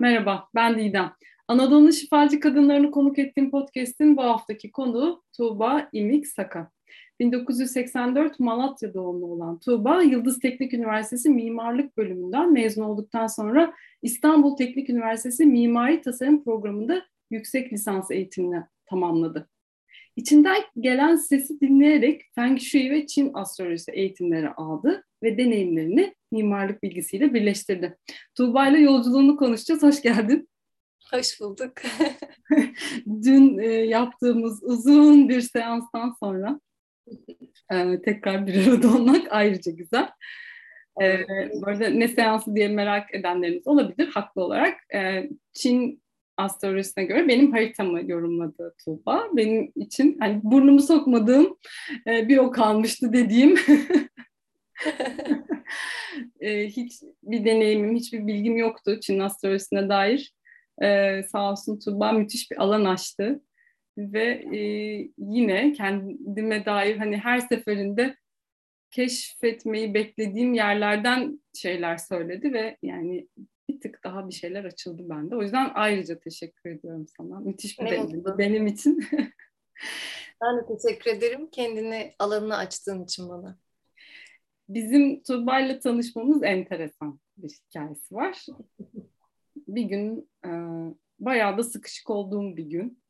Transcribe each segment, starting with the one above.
Merhaba, ben Didem. Anadolu'nun şifacı kadınlarını konuk ettiğim podcast'in bu haftaki konuğu Tuğba İmik Saka. 1984 Malatya doğumlu olan Tuğba, Yıldız Teknik Üniversitesi Mimarlık Bölümünden mezun olduktan sonra İstanbul Teknik Üniversitesi Mimari Tasarım Programı'nda yüksek lisans eğitimini tamamladı. İçinden gelen sesi dinleyerek Feng Shui ve Çin astrolojisi eğitimleri aldı ve deneyimlerini mimarlık bilgisiyle birleştirdi. Tuğba ile yolculuğunu konuşacağız. Hoş geldin. Hoş bulduk. Dün e, yaptığımız uzun bir seanstan sonra e, tekrar bir arada olmak ayrıca güzel. E, bu arada ne seansı diye merak edenleriniz olabilir haklı olarak. E, Çin astrolojisine göre benim haritamı yorumladı Tuğba. Benim için hani burnumu sokmadığım e, bir o kalmıştı dediğim e, hiç bir deneyimim, hiçbir bilgim yoktu Çin astrolojisine dair. E, sağ olsun Tuğba müthiş bir alan açtı. Ve e, yine kendime dair hani her seferinde keşfetmeyi beklediğim yerlerden şeyler söyledi ve yani bir tık daha bir şeyler açıldı bende. O yüzden ayrıca teşekkür ediyorum sana. Müthiş bir deneyim benim için. ben de teşekkür ederim kendini alanını açtığın için bana. Bizim Tuğba'yla tanışmamız enteresan bir hikayesi var. Bir gün e, bayağı da sıkışık olduğum bir gün.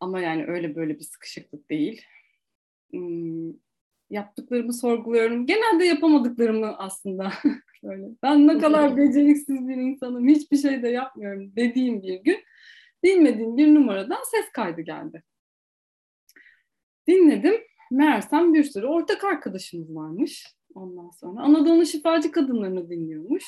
Ama yani öyle böyle bir sıkışıklık değil. Hmm, yaptıklarımı sorguluyorum. Genelde yapamadıklarımı aslında böyle. Ben ne kadar beceriksiz bir insanım, hiçbir şey de yapmıyorum dediğim bir gün bilmediğim bir numaradan ses kaydı geldi. Dinledim meğersem bir sürü ortak arkadaşımız varmış ondan sonra. Anadolu şifacı kadınlarını dinliyormuş.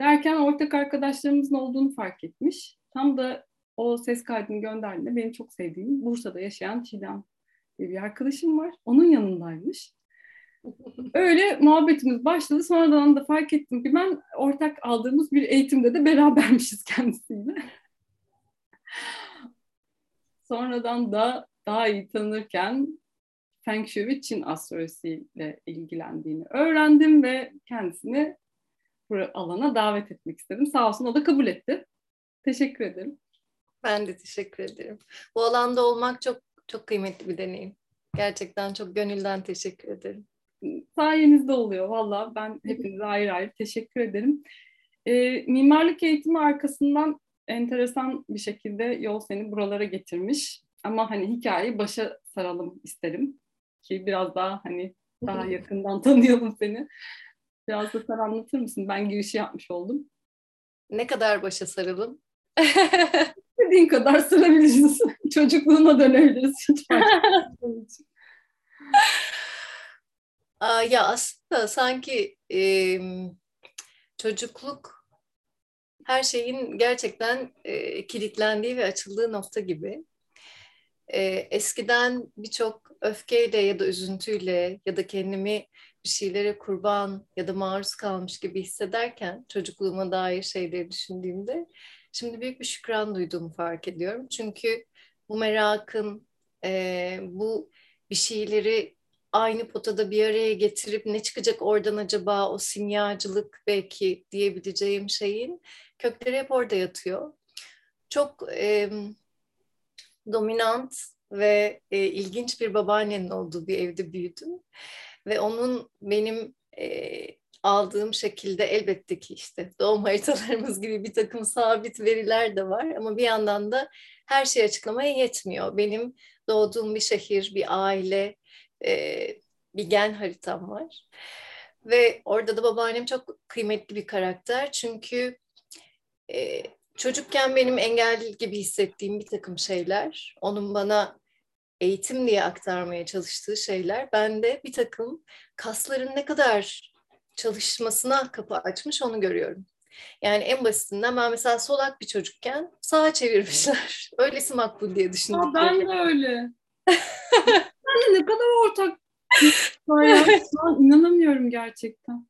Derken ortak arkadaşlarımızın olduğunu fark etmiş. Tam da o ses kaydını gönderdiğinde benim çok sevdiğim Bursa'da yaşayan Çiğdem diye bir arkadaşım var. Onun yanındaymış. Öyle muhabbetimiz başladı. Sonradan da fark ettim ki ben ortak aldığımız bir eğitimde de berabermişiz kendisiyle. Sonradan da daha iyi tanırken Feng Shui ve Çin astrolojisiyle ilgilendiğini öğrendim ve kendisini bu alana davet etmek istedim. Sağ olsun o da kabul etti. Teşekkür ederim. Ben de teşekkür ederim. Bu alanda olmak çok çok kıymetli bir deneyim. Gerçekten çok gönülden teşekkür ederim. Sayenizde oluyor valla. Ben hepinize ayrı ayrı teşekkür ederim. E, mimarlık eğitimi arkasından enteresan bir şekilde yol seni buralara getirmiş. Ama hani hikayeyi başa saralım isterim ki biraz daha hani daha yakından tanıyalım seni. Biraz da sen anlatır mısın? Ben girişi yapmış oldum. Ne kadar başa saralım? Dediğin kadar sarabiliriz. Çocukluğuna dönebiliriz. Hiç Aa, ya aslında sanki e, çocukluk her şeyin gerçekten e, kilitlendiği ve açıldığı nokta gibi. E, eskiden birçok öfkeyle ya da üzüntüyle ya da kendimi bir şeylere kurban ya da maruz kalmış gibi hissederken çocukluğuma dair şeyleri düşündüğümde şimdi büyük bir şükran duyduğumu fark ediyorum. Çünkü bu merakın, e, bu bir şeyleri aynı potada bir araya getirip ne çıkacak oradan acaba o simyacılık belki diyebileceğim şeyin kökleri hep orada yatıyor. Çok e, dominant ve e, ilginç bir babaannenin olduğu bir evde büyüdüm. Ve onun benim e, aldığım şekilde elbette ki işte doğum haritalarımız gibi bir takım sabit veriler de var. Ama bir yandan da her şeyi açıklamaya yetmiyor. Benim doğduğum bir şehir, bir aile, e, bir gen haritam var. Ve orada da babaannem çok kıymetli bir karakter. Çünkü e, çocukken benim engelli gibi hissettiğim bir takım şeyler, onun bana eğitim diye aktarmaya çalıştığı şeyler bende bir takım kasların ne kadar çalışmasına kapı açmış onu görüyorum. Yani en basitinden ben mesela solak bir çocukken sağa çevirmişler. Öylesi makbul diye düşündüm. Aa, ben de öyle. ben de ne kadar ortak ya. inanamıyorum gerçekten.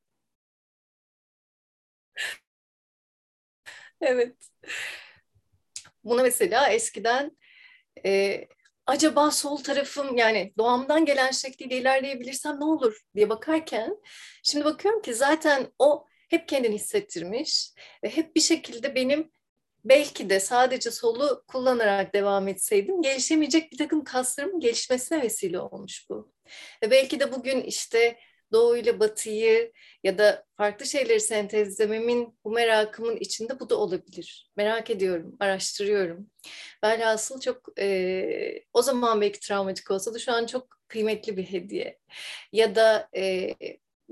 Evet. Buna mesela eskiden e, acaba sol tarafım yani doğamdan gelen şekliyle ilerleyebilirsem ne olur diye bakarken şimdi bakıyorum ki zaten o hep kendini hissettirmiş ve hep bir şekilde benim belki de sadece solu kullanarak devam etseydim gelişemeyecek bir takım kaslarımın gelişmesine vesile olmuş bu. Ve belki de bugün işte Doğu ile Batı'yı ya da farklı şeyleri sentezlememin bu merakımın içinde bu da olabilir. Merak ediyorum, araştırıyorum. Velhasıl çok e, o zaman belki travmatik olsa da şu an çok kıymetli bir hediye. Ya da e,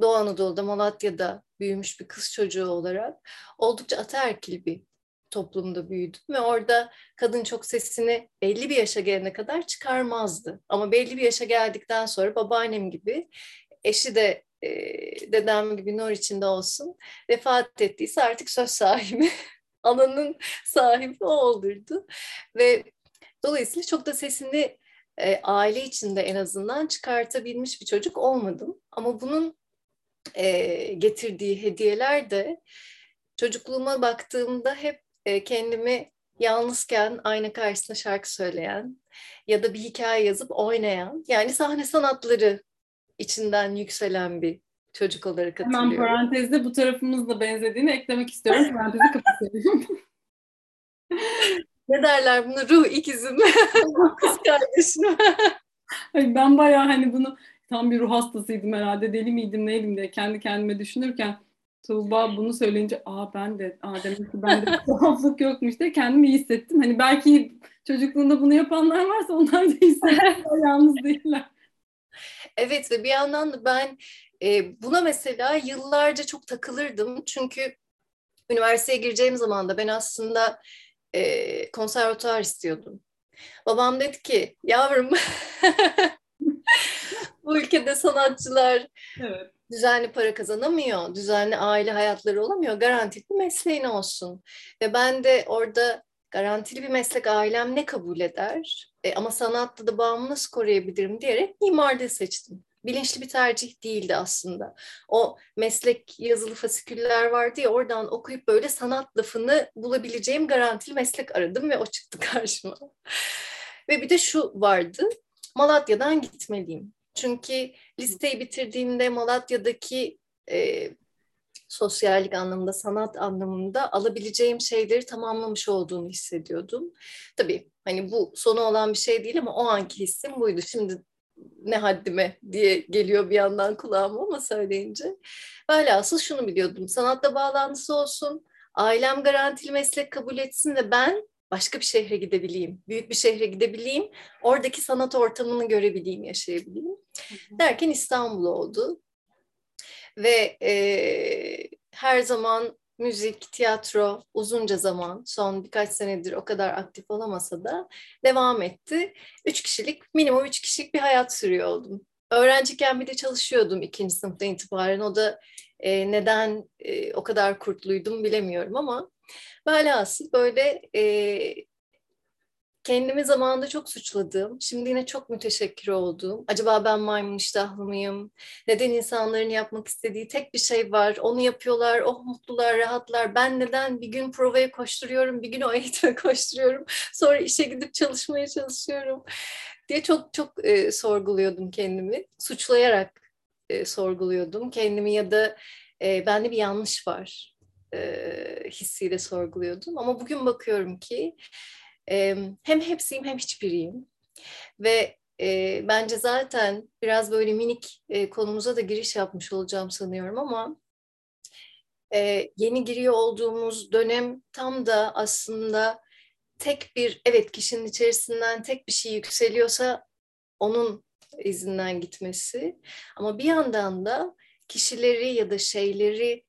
Doğu Anadolu'da, Malatya'da büyümüş bir kız çocuğu olarak oldukça ataerkil bir toplumda büyüdüm ve orada kadın çok sesini belli bir yaşa gelene kadar çıkarmazdı. Ama belli bir yaşa geldikten sonra babaannem gibi eşi de e, dedem gibi nur içinde olsun. Vefat ettiyse artık söz sahibi alanın sahibi o olurdu ve dolayısıyla çok da sesini e, aile içinde en azından çıkartabilmiş bir çocuk olmadım. Ama bunun e, getirdiği hediyeler de çocukluğuma baktığımda hep e, kendimi yalnızken ayna karşısında şarkı söyleyen ya da bir hikaye yazıp oynayan yani sahne sanatları içinden yükselen bir çocuk olarak hatırlıyorum. Hemen parantezde bu tarafımızla benzediğini eklemek istiyorum. Parantezi kapatıyorum. ne derler bunu? Ruh ikizim. Kız kardeşim. ben bayağı hani bunu tam bir ruh hastasıydım herhalde. Deli miydim neydim diye kendi kendime düşünürken Tuğba bunu söyleyince aa ben de aa demek ki bende tuhaflık yokmuş diye kendimi iyi hissettim. Hani belki çocukluğunda bunu yapanlar varsa onlar da hissediyorlar yalnız değiller. Evet ve bir yandan da ben e, buna mesela yıllarca çok takılırdım. Çünkü üniversiteye gireceğim zaman da ben aslında e, konservatuar istiyordum. Babam dedi ki yavrum bu ülkede sanatçılar evet. düzenli para kazanamıyor, düzenli aile hayatları olamıyor, garantili bir mesleğin olsun. Ve ben de orada garantili bir meslek ailem ne kabul eder e, ama sanatta da bağımı nasıl koruyabilirim diyerek mimarlığı seçtim. Bilinçli bir tercih değildi aslında. O meslek yazılı fasiküller vardı ya oradan okuyup böyle sanat lafını bulabileceğim garantili meslek aradım ve o çıktı karşıma. ve bir de şu vardı, Malatya'dan gitmeliyim. Çünkü listeyi bitirdiğimde Malatya'daki e, sosyallik anlamında, sanat anlamında alabileceğim şeyleri tamamlamış olduğunu hissediyordum. Tabii hani bu sonu olan bir şey değil ama o anki hissim buydu. Şimdi ne haddime diye geliyor bir yandan kulağıma ama söyleyince. Böyle asıl şunu biliyordum. Sanatla bağlantısı olsun, ailem garantili meslek kabul etsin ve ben başka bir şehre gidebileyim, büyük bir şehre gidebileyim, oradaki sanat ortamını görebileyim, yaşayabileyim. Derken İstanbul oldu. Ve e, her zaman müzik, tiyatro uzunca zaman, son birkaç senedir o kadar aktif olamasa da devam etti. Üç kişilik, minimum üç kişilik bir hayat sürüyor oldum. Öğrenciyken bir de çalışıyordum ikinci sınıftan itibaren. O da e, neden e, o kadar kurtluydum bilemiyorum ama velhasıl böyle e, kendimi zamanında çok suçladığım, şimdi yine çok müteşekkir olduğum, acaba ben maymun iştahlı mıyım? Neden insanların yapmak istediği tek bir şey var, onu yapıyorlar, oh mutlular, rahatlar. Ben neden bir gün provaya koşturuyorum, bir gün o eğitime koşturuyorum, sonra işe gidip çalışmaya çalışıyorum diye çok çok e, sorguluyordum kendimi. Suçlayarak e, sorguluyordum kendimi ya da e, bende bir yanlış var e, hissiyle sorguluyordum. Ama bugün bakıyorum ki hem hepsiyim hem hiçbiriyim. Ve e, bence zaten biraz böyle minik e, konumuza da giriş yapmış olacağım sanıyorum ama e, yeni giriyor olduğumuz dönem tam da aslında tek bir evet kişinin içerisinden tek bir şey yükseliyorsa onun izinden gitmesi ama bir yandan da kişileri ya da şeyleri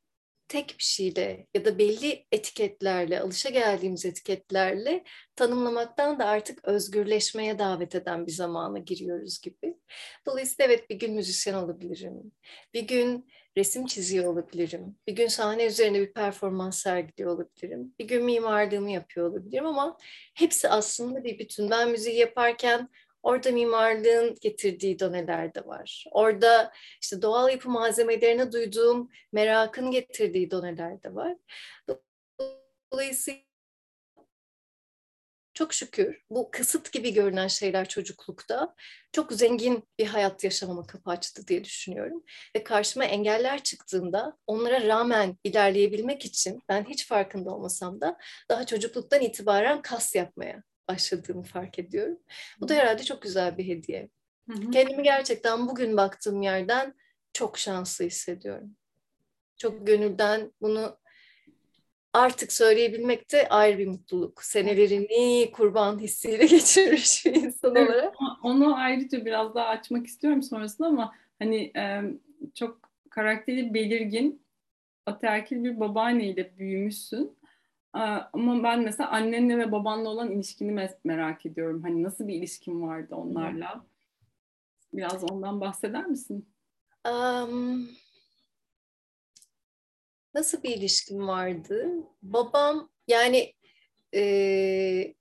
tek bir şeyle ya da belli etiketlerle, alışa geldiğimiz etiketlerle tanımlamaktan da artık özgürleşmeye davet eden bir zamana giriyoruz gibi. Dolayısıyla evet bir gün müzisyen olabilirim, bir gün resim çiziyor olabilirim, bir gün sahne üzerinde bir performans sergiliyor olabilirim, bir gün mimarlığımı yapıyor olabilirim ama hepsi aslında bir bütün. Ben müziği yaparken Orada mimarlığın getirdiği doneler de var. Orada işte doğal yapı malzemelerine duyduğum merakın getirdiği doneler de var. Dolayısıyla çok şükür bu kısıt gibi görünen şeyler çocuklukta çok zengin bir hayat yaşamama kapı açtı diye düşünüyorum. Ve karşıma engeller çıktığında onlara rağmen ilerleyebilmek için ben hiç farkında olmasam da daha çocukluktan itibaren kas yapmaya başladığımı fark ediyorum. Bu da herhalde çok güzel bir hediye. Hı hı. Kendimi gerçekten bugün baktığım yerden çok şanslı hissediyorum. Çok gönülden bunu artık söyleyebilmek de ayrı bir mutluluk. Senelerini kurban hissiyle geçirmiş bir insan evet, olarak. Onu ayrıca biraz daha açmak istiyorum sonrasında ama hani e, çok karakteri belirgin, ataerkil bir babaanneyle büyümüşsün. Ama ben mesela annenle ve babanla olan ilişkini merak ediyorum. Hani nasıl bir ilişkin vardı onlarla? Biraz ondan bahseder misin? Um, nasıl bir ilişkim vardı? Babam yani e,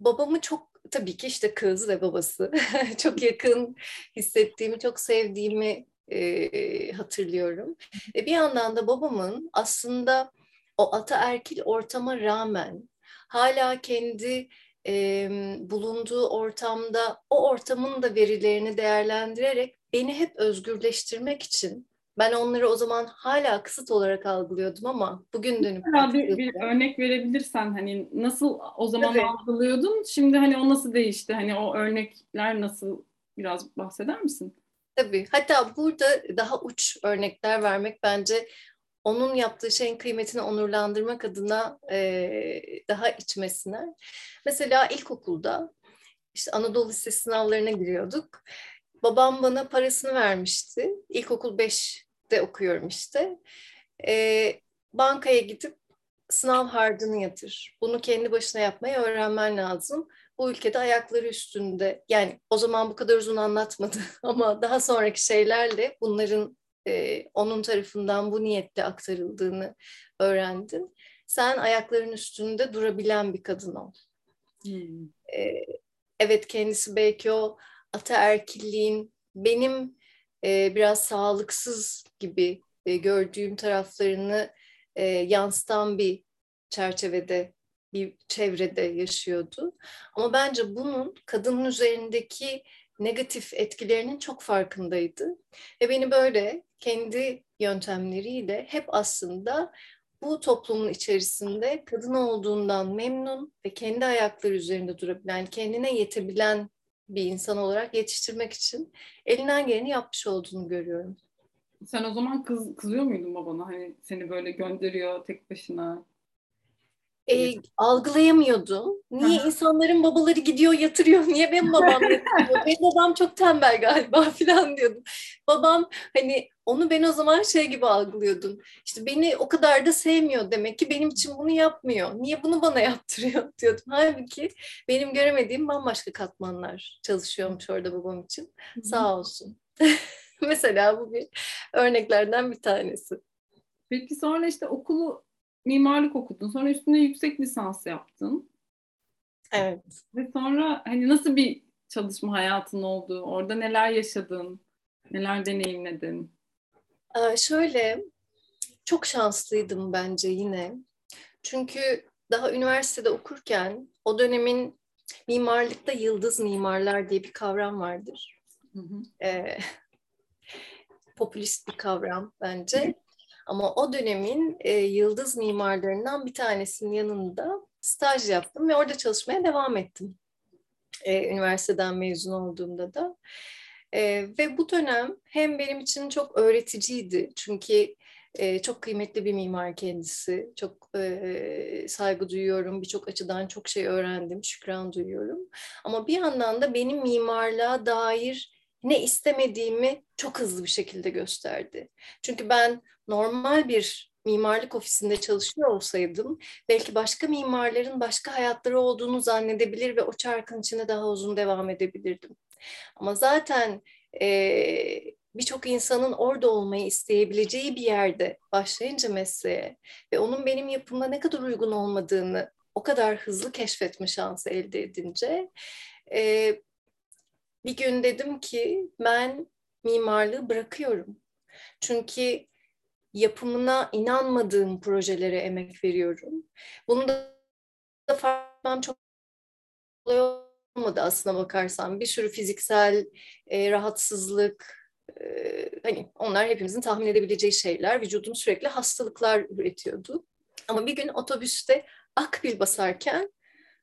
babamı çok tabii ki işte kız ve babası çok yakın hissettiğimi, çok sevdiğimi e, hatırlıyorum. Ve bir yandan da babamın aslında o ataerkil ortama rağmen hala kendi e, bulunduğu ortamda o ortamın da verilerini değerlendirerek beni hep özgürleştirmek için ben onları o zaman hala kısıt olarak algılıyordum ama bugün dönüp bir, bir örnek verebilirsen hani nasıl o zaman Tabii. algılıyordun şimdi hani o nasıl değişti hani o örnekler nasıl biraz bahseder misin? Tabii. Hatta burada daha uç örnekler vermek bence onun yaptığı şeyin kıymetini onurlandırmak adına e, daha içmesine. Mesela ilkokulda işte Anadolu Lisesi sınavlarına giriyorduk. Babam bana parasını vermişti. İlkokul 5'te okuyorum işte. E, bankaya gidip sınav harcını yatır. Bunu kendi başına yapmayı öğrenmen lazım. Bu ülkede ayakları üstünde yani o zaman bu kadar uzun anlatmadı ama daha sonraki şeylerle bunların e, onun tarafından bu niyetle aktarıldığını öğrendin. Sen ayakların üstünde durabilen bir kadın ol. Hmm. E, evet kendisi belki o ataerkilliğin benim e, biraz sağlıksız gibi e, gördüğüm taraflarını e, yansıtan bir çerçevede bir çevrede yaşıyordu. Ama bence bunun kadının üzerindeki negatif etkilerinin çok farkındaydı. Ve beni böyle kendi yöntemleriyle hep aslında bu toplumun içerisinde kadın olduğundan memnun ve kendi ayakları üzerinde durabilen, kendine yetebilen bir insan olarak yetiştirmek için elinden geleni yapmış olduğunu görüyorum. Sen o zaman kız, kızıyor muydun babana? Hani seni böyle gönderiyor tek başına e, algılayamıyordum. Niye insanların babaları gidiyor yatırıyor, niye benim babam yatırıyor? benim babam çok tembel galiba falan diyordum. Babam hani onu ben o zaman şey gibi algılıyordum. İşte beni o kadar da sevmiyor demek ki benim için bunu yapmıyor. Niye bunu bana yaptırıyor diyordum. Halbuki benim göremediğim bambaşka katmanlar çalışıyormuş orada babam için. Hı-hı. Sağ olsun. Mesela bu bir örneklerden bir tanesi. Peki sonra işte okulu mimarlık okudun. Sonra üstüne yüksek lisans yaptın. Evet. Ve sonra hani nasıl bir çalışma hayatın oldu? Orada neler yaşadın? Neler deneyimledin? Ee, şöyle, çok şanslıydım bence yine. Çünkü daha üniversitede okurken o dönemin mimarlıkta yıldız mimarlar diye bir kavram vardır. Hı hı. Ee, popülist bir kavram bence. Ama o dönemin e, yıldız mimarlarından bir tanesinin yanında staj yaptım ve orada çalışmaya devam ettim. E, üniversiteden mezun olduğumda da. E, ve bu dönem hem benim için çok öğreticiydi. Çünkü e, çok kıymetli bir mimar kendisi. Çok e, saygı duyuyorum. Birçok açıdan çok şey öğrendim. Şükran duyuyorum. Ama bir yandan da benim mimarlığa dair ne istemediğimi çok hızlı bir şekilde gösterdi. Çünkü ben normal bir mimarlık ofisinde çalışıyor olsaydım belki başka mimarların başka hayatları olduğunu zannedebilir ve o çarkın içinde daha uzun devam edebilirdim. Ama zaten e, birçok insanın orada olmayı isteyebileceği bir yerde başlayınca mesleğe ve onun benim yapımda ne kadar uygun olmadığını o kadar hızlı keşfetme şansı elde edince e, bir gün dedim ki ben mimarlığı bırakıyorum. Çünkü yapımına inanmadığım projelere emek veriyorum. Bunu da farklı çok kolay olmadı aslına bakarsan. Bir sürü fiziksel e, rahatsızlık, e, hani onlar hepimizin tahmin edebileceği şeyler. Vücudum sürekli hastalıklar üretiyordu. Ama bir gün otobüste akbil basarken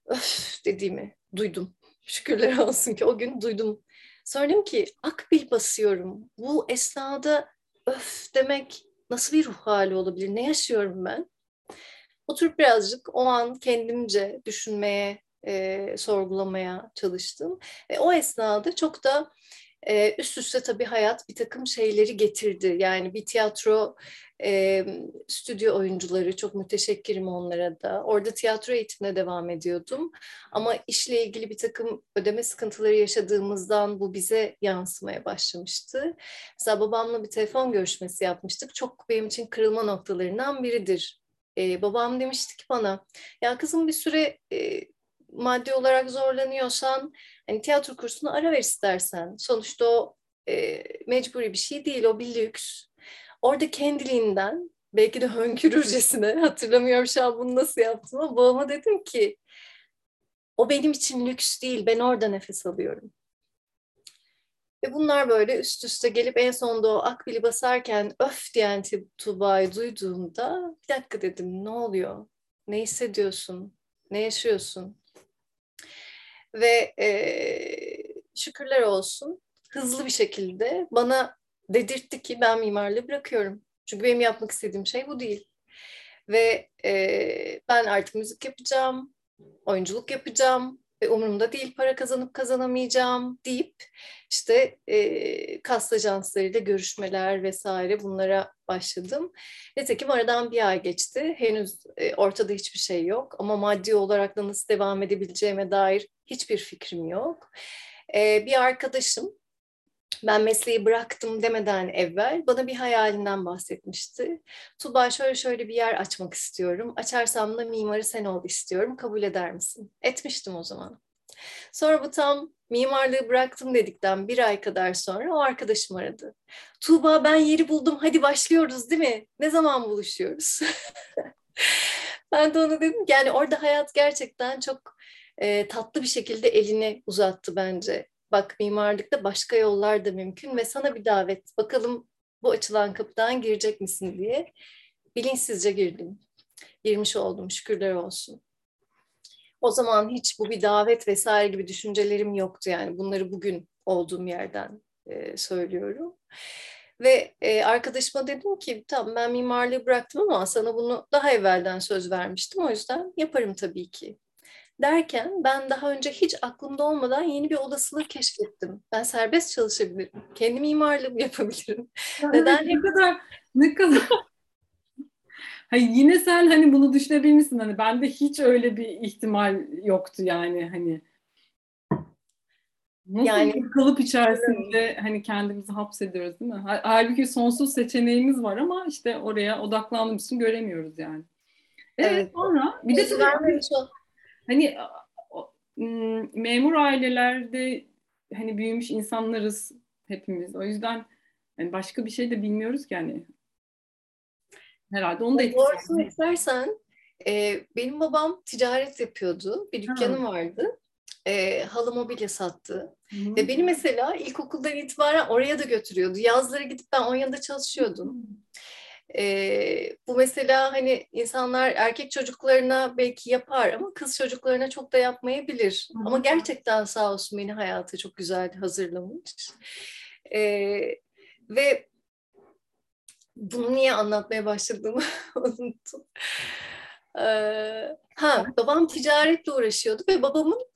öf dediğimi duydum. Şükürler olsun ki o gün duydum. Söyledim ki akbil basıyorum. Bu esnada öf demek nasıl bir ruh hali olabilir? Ne yaşıyorum ben? Oturup birazcık o an kendimce düşünmeye, e, sorgulamaya çalıştım. Ve o esnada çok da e, üst üste tabii hayat bir takım şeyleri getirdi. Yani bir tiyatro e, stüdyo oyuncuları, çok müteşekkirim onlara da. Orada tiyatro eğitimine devam ediyordum. Ama işle ilgili bir takım ödeme sıkıntıları yaşadığımızdan bu bize yansımaya başlamıştı. Mesela babamla bir telefon görüşmesi yapmıştık. Çok benim için kırılma noktalarından biridir. E, babam demişti ki bana, ya kızım bir süre e, maddi olarak zorlanıyorsan hani tiyatro kursuna ara ver istersen. Sonuçta o e, mecburi bir şey değil, o bir lüks. Orada kendiliğinden belki de hönkürürcesine hatırlamıyorum şu an bunu nasıl yaptım ama babama dedim ki o benim için lüks değil, ben orada nefes alıyorum. Ve bunlar böyle üst üste gelip en sonunda o akbili basarken öf diyen Tuba'yı duyduğumda bir dakika dedim ne oluyor? Ne hissediyorsun? Ne yaşıyorsun? Ve e, şükürler olsun hızlı bir şekilde bana dedirtti ki ben mimarlığı bırakıyorum. Çünkü benim yapmak istediğim şey bu değil. Ve e, ben artık müzik yapacağım, oyunculuk yapacağım umurumda değil para kazanıp kazanamayacağım deyip işte e, kast ajanslarıyla görüşmeler vesaire bunlara başladım. Nitekim aradan bir ay geçti. Henüz e, ortada hiçbir şey yok ama maddi olarak da nasıl devam edebileceğime dair hiçbir fikrim yok. E, bir arkadaşım ben mesleği bıraktım demeden evvel bana bir hayalinden bahsetmişti. Tuba şöyle şöyle bir yer açmak istiyorum. Açarsam da mimarı sen ol istiyorum. Kabul eder misin? Etmiştim o zaman. Sonra bu tam mimarlığı bıraktım dedikten bir ay kadar sonra o arkadaşım aradı. Tuğba ben yeri buldum hadi başlıyoruz değil mi? Ne zaman buluşuyoruz? ben de ona dedim yani orada hayat gerçekten çok e, tatlı bir şekilde elini uzattı bence bak mimarlıkta başka yollar da mümkün ve sana bir davet bakalım bu açılan kapıdan girecek misin diye bilinçsizce girdim. Girmiş oldum şükürler olsun. O zaman hiç bu bir davet vesaire gibi düşüncelerim yoktu yani bunları bugün olduğum yerden e, söylüyorum. Ve e, arkadaşıma dedim ki tamam ben mimarlığı bıraktım ama sana bunu daha evvelden söz vermiştim o yüzden yaparım tabii ki derken ben daha önce hiç aklımda olmadan yeni bir olasılık keşfettim. Ben serbest çalışabilirim. Kendi mimarlığımı yapabilirim. Yani Neden? Ne kadar ne kadar Hayır, yine sen hani bunu düşünebilmişsin hani bende hiç öyle bir ihtimal yoktu yani hani Nasıl yani bir kalıp içerisinde hani kendimizi hapsediyoruz değil mi? Halbuki sonsuz seçeneğimiz var ama işte oraya odaklandığımız için göremiyoruz yani. Evet, evet. sonra bir de tabii, hani memur ailelerde hani büyümüş insanlarız hepimiz. O yüzden yani başka bir şey de bilmiyoruz ki hani. Herhalde onu da Doğrusunu istersen e, benim babam ticaret yapıyordu. Bir dükkanım ha. vardı. E, halı mobilya sattı. Hı-hı. Ve beni mesela ilkokuldan itibaren oraya da götürüyordu. Yazları gidip ben o yanında çalışıyordum. Hı-hı. E, bu mesela hani insanlar erkek çocuklarına belki yapar ama kız çocuklarına çok da yapmayabilir. Hı. Ama gerçekten sağ olsun beni hayatı çok güzel hazırlamış. E, ve bunu niye anlatmaya başladığımı unuttum. Ee, ha, babam ticaretle uğraşıyordu ve babamın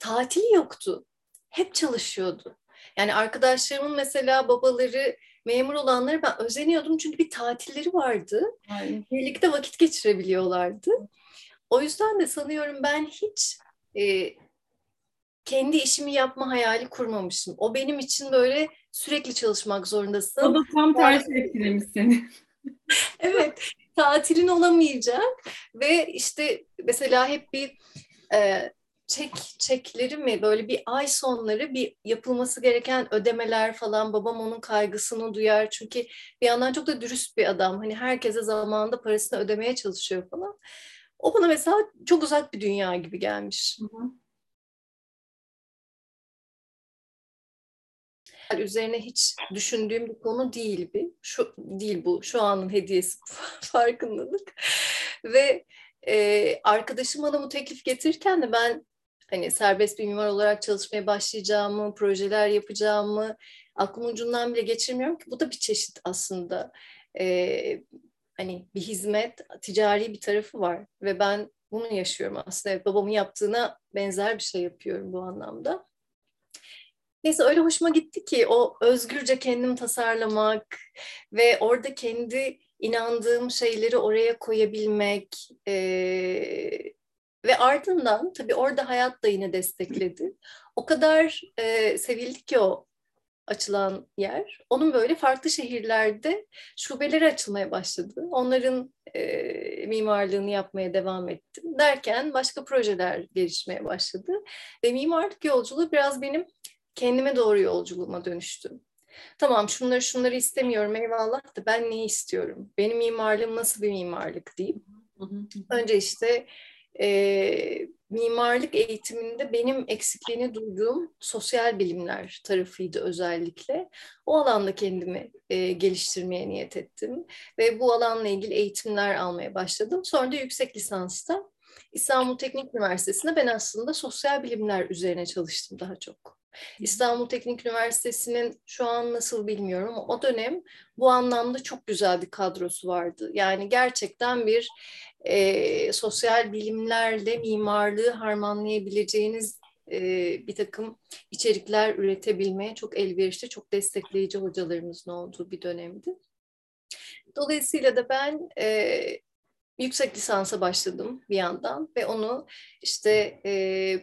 tatili yoktu. Hep çalışıyordu. Yani arkadaşlarımın mesela babaları memur olanları ben özeniyordum çünkü bir tatilleri vardı. Aynen. Birlikte vakit geçirebiliyorlardı. O yüzden de sanıyorum ben hiç e, kendi işimi yapma hayali kurmamışım. O benim için böyle sürekli çalışmak zorundasın. O da tam tersi etkilemiş seni. evet, tatilin olamayacak ve işte mesela hep bir e, çek çekleri mi böyle bir ay sonları bir yapılması gereken ödemeler falan babam onun kaygısını duyar çünkü bir yandan çok da dürüst bir adam hani herkese zamanında parasını ödemeye çalışıyor falan. O bana mesela çok uzak bir dünya gibi gelmiş. Hı hı. üzerine hiç düşündüğüm bir konu değil bir. Şu değil bu. Şu anın hediyesi farkındalık. Ve e, arkadaşım bana bu teklif getirirken de ben hani serbest bir mimar olarak çalışmaya başlayacağımı, projeler yapacağımı aklımın ucundan bile geçirmiyorum ki bu da bir çeşit aslında e, hani bir hizmet, ticari bir tarafı var ve ben bunu yaşıyorum aslında. babamın yaptığına benzer bir şey yapıyorum bu anlamda. Neyse öyle hoşuma gitti ki o özgürce kendim tasarlamak ve orada kendi inandığım şeyleri oraya koyabilmek e, ve ardından tabii orada hayat da yine destekledi. O kadar e, sevildi ki o açılan yer. Onun böyle farklı şehirlerde şubeleri açılmaya başladı. Onların e, mimarlığını yapmaya devam ettim. Derken başka projeler gelişmeye başladı. Ve mimarlık yolculuğu biraz benim kendime doğru yolculuğuma dönüştüm. Tamam şunları şunları istemiyorum eyvallah da ben neyi istiyorum? Benim mimarlığım nasıl bir mimarlık diyeyim. Önce işte e, mimarlık eğitiminde benim eksikliğini duyduğum sosyal bilimler tarafıydı özellikle. O alanda kendimi e, geliştirmeye niyet ettim ve bu alanla ilgili eğitimler almaya başladım. Sonra da yüksek lisansta İstanbul Teknik Üniversitesi'nde ben aslında sosyal bilimler üzerine çalıştım daha çok. İstanbul Teknik Üniversitesi'nin şu an nasıl bilmiyorum o dönem bu anlamda çok güzel bir kadrosu vardı. Yani gerçekten bir e, sosyal bilimlerle mimarlığı harmanlayabileceğiniz e, bir takım içerikler üretebilmeye çok elverişli, çok destekleyici hocalarımızın olduğu bir dönemdi. Dolayısıyla da ben e, yüksek lisansa başladım bir yandan ve onu işte e,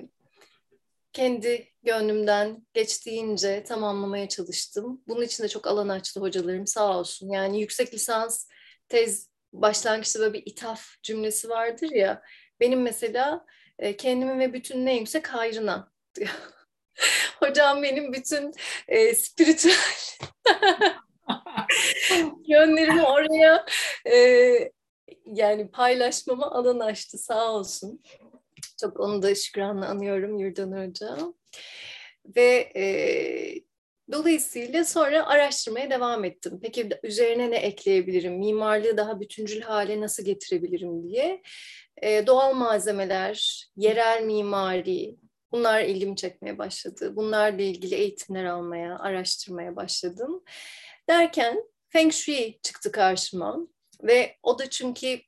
kendi gönlümden geçtiğince tamamlamaya çalıştım. Bunun için de çok alan açtı hocalarım sağ olsun. Yani yüksek lisans tez başlangıçta böyle bir ithaf cümlesi vardır ya. Benim mesela e, kendimi ve bütün ne yüksek. Hocam benim bütün e, spiritüel yönlerimi oraya e, yani paylaşmama alan açtı sağ olsun. Çok onu da şükranla anıyorum Yurdan Hoca. Ve e, dolayısıyla sonra araştırmaya devam ettim. Peki üzerine ne ekleyebilirim? Mimarlığı daha bütüncül hale nasıl getirebilirim diye. E, doğal malzemeler, yerel mimari, bunlar ilgimi çekmeye başladı. Bunlarla ilgili eğitimler almaya, araştırmaya başladım. Derken Feng Shui çıktı karşıma. Ve o da çünkü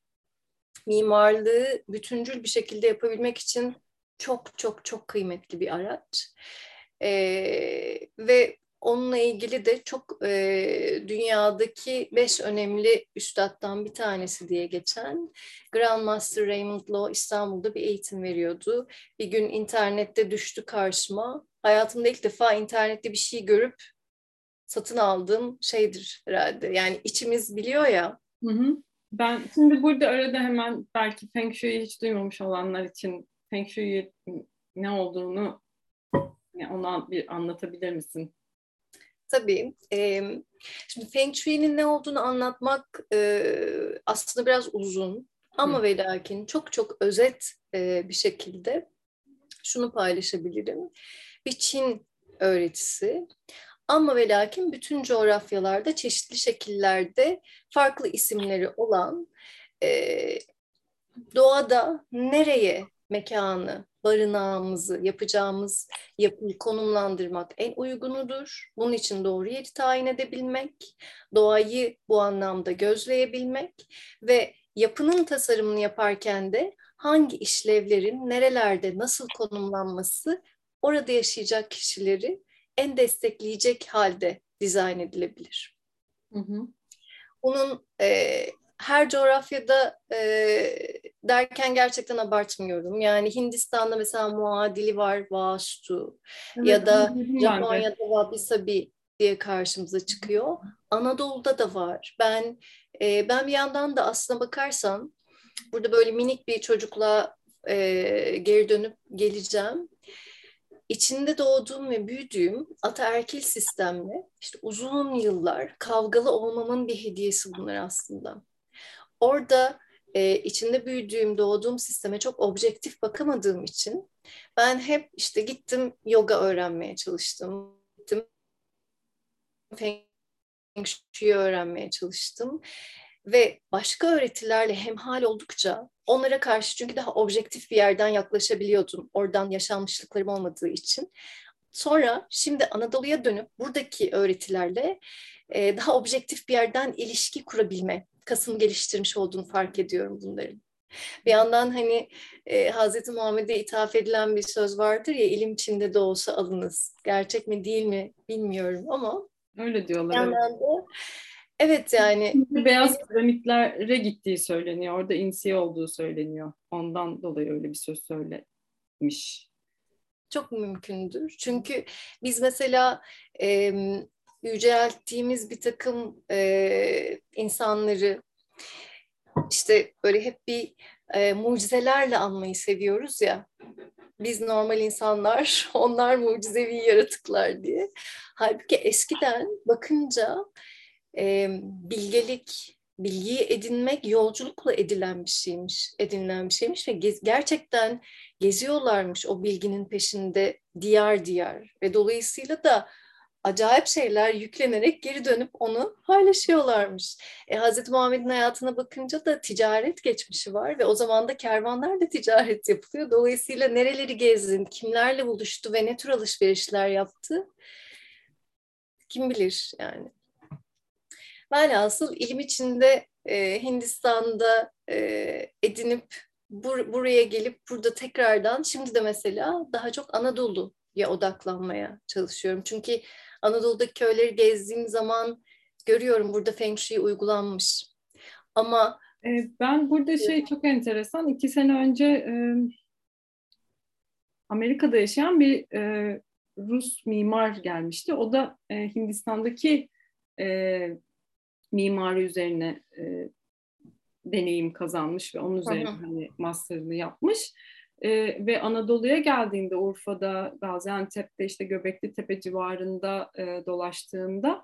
mimarlığı bütüncül bir şekilde yapabilmek için çok çok çok kıymetli bir araç. Ee, ve onunla ilgili de çok e, dünyadaki beş önemli üstaddan bir tanesi diye geçen Grandmaster Raymond Law İstanbul'da bir eğitim veriyordu. Bir gün internette düştü karşıma. Hayatımda ilk defa internette bir şey görüp satın aldığım şeydir herhalde. Yani içimiz biliyor ya. Hı hı. Ben şimdi burada arada hemen belki Feng Shui'yi hiç duymamış olanlar için Feng Shui ne olduğunu yani ona bir anlatabilir misin? Tabii. E, şimdi Feng Shui'nin ne olduğunu anlatmak e, aslında biraz uzun ama Hı. ve lakin çok çok özet e, bir şekilde şunu paylaşabilirim. Bir Çin öğretisi ama ve lakin bütün coğrafyalarda çeşitli şekillerde farklı isimleri olan e, doğada nereye mekanı, barınağımızı, yapacağımız yapıyı konumlandırmak en uygunudur. Bunun için doğru yeri tayin edebilmek, doğayı bu anlamda gözleyebilmek ve yapının tasarımını yaparken de hangi işlevlerin nerelerde nasıl konumlanması orada yaşayacak kişileri en destekleyecek halde dizayn edilebilir. Hı hı. Bunun e, her coğrafyada e, derken gerçekten abartmıyorum. Yani Hindistan'da mesela muadili var Vastu evet, ya da Japonya'da Wabi Sabi diye karşımıza çıkıyor. Anadolu'da da var. Ben e, ben bir yandan da aslına bakarsan burada böyle minik bir çocukla e, geri dönüp geleceğim içinde doğduğum ve büyüdüğüm ataerkil sistemle işte uzun yıllar kavgalı olmamın bir hediyesi bunlar aslında. Orada e, içinde büyüdüğüm, doğduğum sisteme çok objektif bakamadığım için ben hep işte gittim yoga öğrenmeye çalıştım. Gittim Feng Shui'yi öğrenmeye çalıştım. Ve başka öğretilerle hemhal oldukça onlara karşı çünkü daha objektif bir yerden yaklaşabiliyordum. Oradan yaşanmışlıklarım olmadığı için. Sonra şimdi Anadolu'ya dönüp buradaki öğretilerle e, daha objektif bir yerden ilişki kurabilme kasım geliştirmiş olduğunu fark ediyorum bunların. Bir yandan hani e, Hazreti Muhammed'e ithaf edilen bir söz vardır ya ilim içinde de olsa alınız. Gerçek mi değil mi bilmiyorum ama öyle diyorlar. yandan da evet yani beyaz piramitlere gittiği söyleniyor. Orada insiye olduğu söyleniyor. Ondan dolayı öyle bir söz söylemiş. Çok mümkündür. Çünkü biz mesela e, yücelttiğimiz bir takım e, insanları işte böyle hep bir e, mucizelerle anmayı seviyoruz ya. Biz normal insanlar, onlar mucizevi yaratıklar diye. Halbuki eskiden bakınca e, bilgelik, bilgiyi edinmek yolculukla edilen bir şeymiş, edinilen bir şeymiş ve gez, gerçekten geziyorlarmış o bilginin peşinde diyar diyar ve dolayısıyla da acayip şeyler yüklenerek geri dönüp onu paylaşıyorlarmış. E, Hz. Muhammed'in hayatına bakınca da ticaret geçmişi var ve o zaman da kervanlarla ticaret yapılıyor. Dolayısıyla nereleri gezdin, kimlerle buluştu ve ne tür alışverişler yaptı kim bilir yani. Velhasıl ilim içinde e, Hindistan'da e, edinip bur buraya gelip burada tekrardan şimdi de mesela daha çok Anadolu'ya odaklanmaya çalışıyorum. Çünkü Anadolu'daki köyleri gezdiğim zaman görüyorum burada Feng Shui uygulanmış. Ama ben burada şey çok enteresan. iki sene önce e, Amerika'da yaşayan bir e, Rus mimar gelmişti. O da e, Hindistan'daki e, mimari üzerine e, deneyim kazanmış ve onun üzerine hani master'ını yapmış. E, ve Anadolu'ya geldiğinde Urfa'da, Gaziantep'te işte Göbekli Tepe civarında e, dolaştığında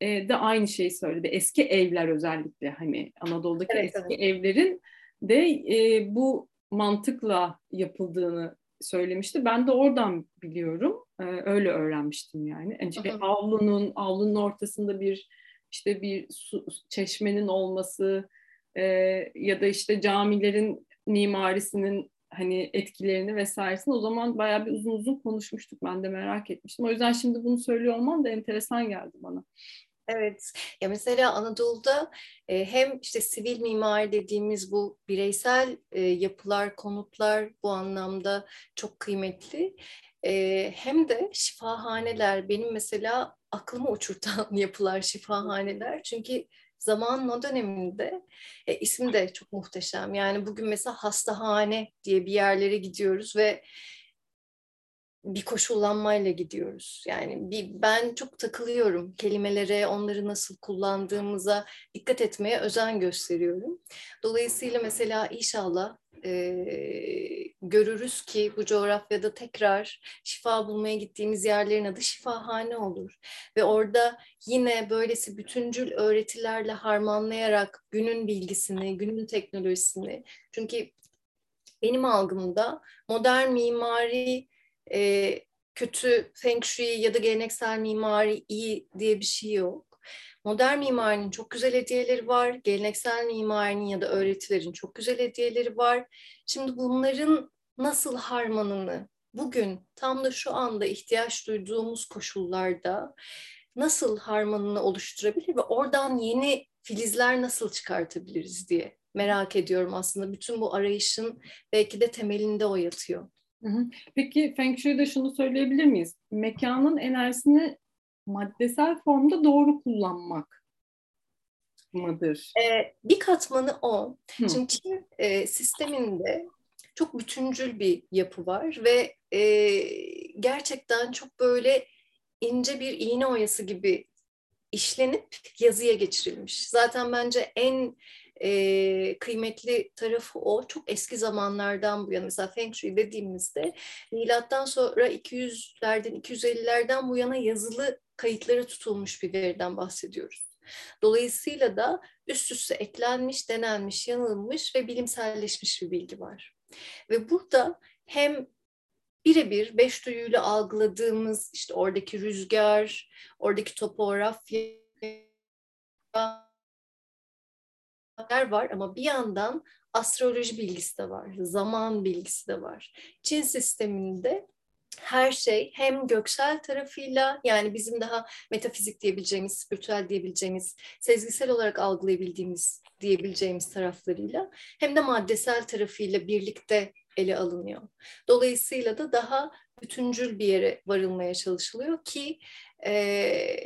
e, de aynı şeyi söyledi. Eski evler özellikle hani Anadolu'daki evet, eski evet. evlerin de e, bu mantıkla yapıldığını söylemişti. Ben de oradan biliyorum. E, öyle öğrenmiştim yani. yani işte avlunun avlunun ortasında bir işte bir su, çeşmenin olması e, ya da işte camilerin mimarisinin hani etkilerini vesairesini o zaman bayağı bir uzun uzun konuşmuştuk. Ben de merak etmiştim. O yüzden şimdi bunu söylüyor olman da enteresan geldi bana. Evet. Ya mesela Anadolu'da e, hem işte sivil mimari dediğimiz bu bireysel e, yapılar, konutlar bu anlamda çok kıymetli. E, hem de şifahaneler benim mesela aklımı uçurtan yapılar şifahaneler. Çünkü zaman o döneminde e, isim de çok muhteşem. Yani bugün mesela hastahane diye bir yerlere gidiyoruz ve bir koşullanmayla gidiyoruz. Yani bir, ben çok takılıyorum kelimelere, onları nasıl kullandığımıza dikkat etmeye özen gösteriyorum. Dolayısıyla mesela inşallah e, görürüz ki bu coğrafyada tekrar şifa bulmaya gittiğimiz yerlerin adı şifahane olur. Ve orada yine böylesi bütüncül öğretilerle harmanlayarak günün bilgisini, günün teknolojisini çünkü benim algımda modern mimari e, kötü feng shui ya da geleneksel mimari iyi diye bir şey yok. Modern mimarinin çok güzel hediyeleri var. Geleneksel mimarinin ya da öğretilerin çok güzel hediyeleri var. Şimdi bunların nasıl harmanını bugün tam da şu anda ihtiyaç duyduğumuz koşullarda nasıl harmanını oluşturabilir ve oradan yeni filizler nasıl çıkartabiliriz diye merak ediyorum aslında. Bütün bu arayışın belki de temelinde o yatıyor. Peki Feng Shui'de şunu söyleyebilir miyiz? Mekanın enerjisini maddesel formda doğru kullanmak mıdır? Ee, bir katmanı o. Hı. Çünkü e, sisteminde çok bütüncül bir yapı var ve e, gerçekten çok böyle ince bir iğne oyası gibi işlenip yazıya geçirilmiş. Zaten bence en e, kıymetli tarafı o. Çok eski zamanlardan bu yana mesela Feng Shui dediğimizde milattan sonra 200'lerden 250'lerden bu yana yazılı kayıtları tutulmuş bir veriden bahsediyoruz. Dolayısıyla da üst üste eklenmiş, denenmiş, yanılmış ve bilimselleşmiş bir bilgi var. Ve burada hem birebir beş duyuyla algıladığımız işte oradaki rüzgar, oradaki topografya var ama bir yandan astroloji bilgisi de var, zaman bilgisi de var. Çin sisteminde her şey hem göksel tarafıyla yani bizim daha metafizik diyebileceğimiz, spiritüel diyebileceğimiz, sezgisel olarak algılayabildiğimiz diyebileceğimiz taraflarıyla hem de maddesel tarafıyla birlikte ele alınıyor. Dolayısıyla da daha bütüncül bir yere varılmaya çalışılıyor ki e,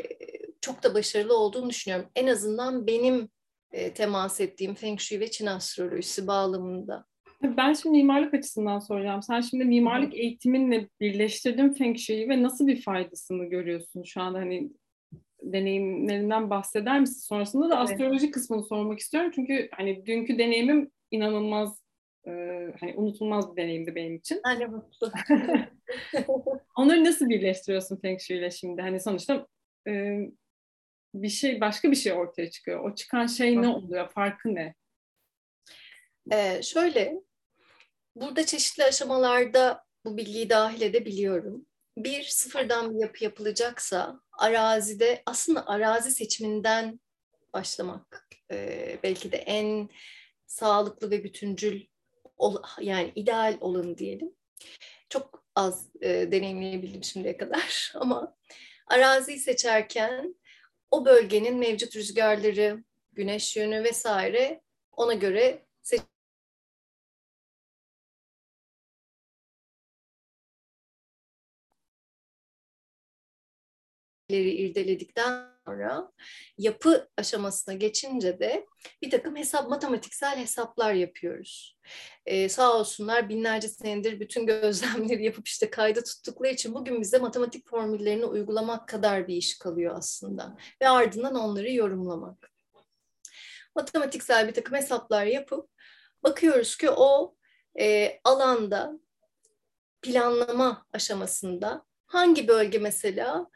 çok da başarılı olduğunu düşünüyorum. En azından benim e, temas ettiğim Feng Shui ve Çin astrolojisi bağlamında. Ben şimdi mimarlık açısından soracağım. Sen şimdi mimarlık eğitiminle birleştirdin Feng Shui'yi ve nasıl bir faydasını görüyorsun şu anda? Hani deneyimlerinden bahseder misin? Sonrasında da evet. astroloji kısmını sormak istiyorum. Çünkü hani dünkü deneyimim inanılmaz e, hani unutulmaz bir deneyimdi benim için. Hani mutlu. Onları nasıl birleştiriyorsun Feng Shui ile şimdi? Hani sonuçta e, bir şey başka bir şey ortaya çıkıyor. O çıkan şey ne oluyor? Farkı ne? Ee, şöyle, burada çeşitli aşamalarda bu bilgiyi dahil edebiliyorum. Bir, sıfırdan bir yapı yapılacaksa arazide, aslında arazi seçiminden başlamak e, belki de en sağlıklı ve bütüncül, yani ideal olanı diyelim. Çok az e, deneyimleyebildim şimdiye kadar ama araziyi seçerken o bölgenin mevcut rüzgarları, güneş yönü vesaire ona göre irdeledikten sonra yapı aşamasına geçince de bir takım hesap matematiksel hesaplar yapıyoruz. Ee, sağ olsunlar binlerce senedir bütün gözlemleri yapıp işte kayda tuttukları için bugün bize matematik formüllerini uygulamak kadar bir iş kalıyor aslında ve ardından onları yorumlamak. Matematiksel bir takım hesaplar yapıp bakıyoruz ki o e, alanda planlama aşamasında hangi bölge mesela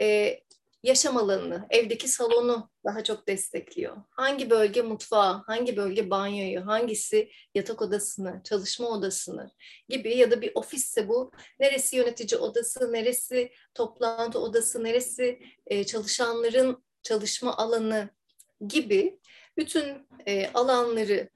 e, yaşam alanını, evdeki salonu daha çok destekliyor. Hangi bölge mutfağı, hangi bölge banyoyu, hangisi yatak odasını, çalışma odasını gibi ya da bir ofisse bu neresi yönetici odası, neresi toplantı odası, neresi e, çalışanların çalışma alanı gibi bütün e, alanları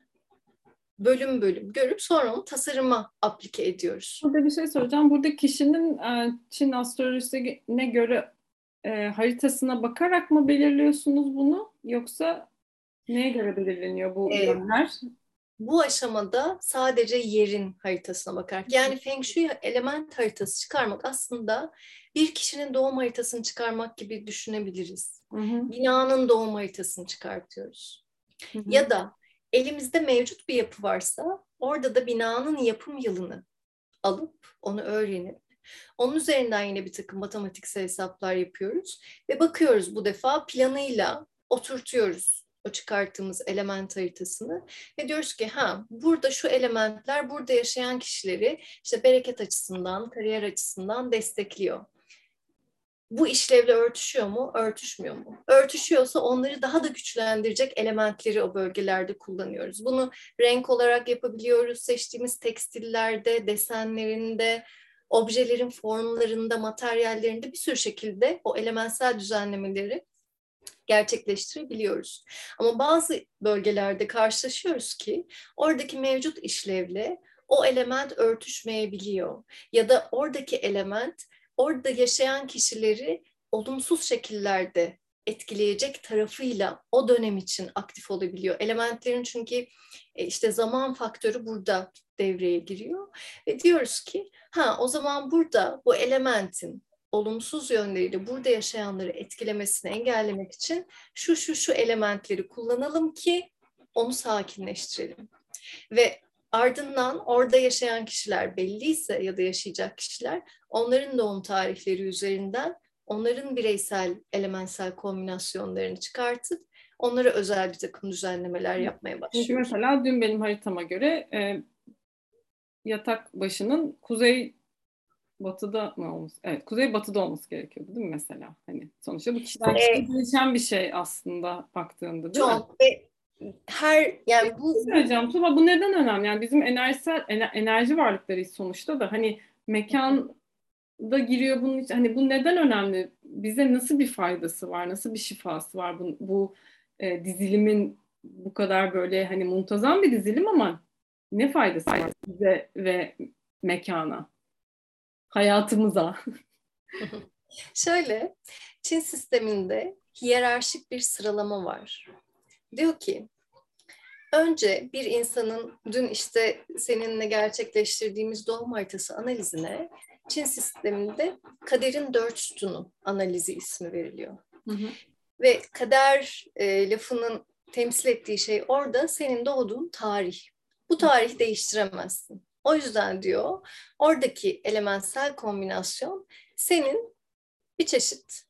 bölüm bölüm görüp sonra onu tasarıma aplike ediyoruz. Burada bir şey soracağım. Burada kişinin e, Çin astrolojisine göre e, haritasına bakarak mı belirliyorsunuz bunu yoksa neye göre belirleniyor bu ee, yönler? Bu aşamada sadece yerin haritasına bakar. Yani Feng Shui element haritası çıkarmak aslında bir kişinin doğum haritasını çıkarmak gibi düşünebiliriz. Hı hı. Binanın doğum haritasını çıkartıyoruz. Hı hı. Ya da elimizde mevcut bir yapı varsa orada da binanın yapım yılını alıp onu öğrenip onun üzerinden yine bir takım matematiksel hesaplar yapıyoruz ve bakıyoruz bu defa planıyla oturtuyoruz o çıkarttığımız element haritasını ve diyoruz ki ha burada şu elementler burada yaşayan kişileri işte bereket açısından, kariyer açısından destekliyor. Bu işlevle örtüşüyor mu, örtüşmüyor mu? Örtüşüyorsa onları daha da güçlendirecek elementleri o bölgelerde kullanıyoruz. Bunu renk olarak yapabiliyoruz. Seçtiğimiz tekstillerde, desenlerinde, objelerin formlarında, materyallerinde bir sürü şekilde o elementsel düzenlemeleri gerçekleştirebiliyoruz. Ama bazı bölgelerde karşılaşıyoruz ki oradaki mevcut işlevle o element örtüşmeyebiliyor ya da oradaki element orada yaşayan kişileri olumsuz şekillerde etkileyecek tarafıyla o dönem için aktif olabiliyor. Elementlerin çünkü e, işte zaman faktörü burada devreye giriyor ve diyoruz ki ha o zaman burada bu elementin olumsuz yönleriyle burada yaşayanları etkilemesini engellemek için şu şu şu elementleri kullanalım ki onu sakinleştirelim. Ve ardından orada yaşayan kişiler belliyse ya da yaşayacak kişiler onların doğum tarihleri üzerinden onların bireysel elementsel kombinasyonlarını çıkartıp onlara özel bir takım düzenlemeler yapmaya başlıyoruz. Çünkü mesela dün benim haritama göre e, yatak başının kuzey batıda mı olması? Evet, kuzey batıda olması gerekiyordu değil mi mesela? Hani sonuçta bu kişiden kişiye değişen bir şey aslında baktığında değil çok. mi? Ve her yani bu söyleyeceğim Tuba bu neden önemli? Yani bizim enerjisel enerji varlıklarıyız sonuçta da hani mekan da giriyor bunun için. Hani bu neden önemli? Bize nasıl bir faydası var? Nasıl bir şifası var bu, bu e, dizilimin bu kadar böyle hani muntazam bir dizilim ama ne faydası var bize ve mekana? Hayatımıza. Şöyle, Çin sisteminde hiyerarşik bir sıralama var. Diyor ki, önce bir insanın dün işte seninle gerçekleştirdiğimiz doğum haritası analizine Çin sisteminde kaderin dört sütunu analizi ismi veriliyor. Hı hı. Ve kader e, lafının temsil ettiği şey orada senin doğduğun tarih. Bu tarih değiştiremezsin. O yüzden diyor oradaki elementsel kombinasyon senin bir çeşit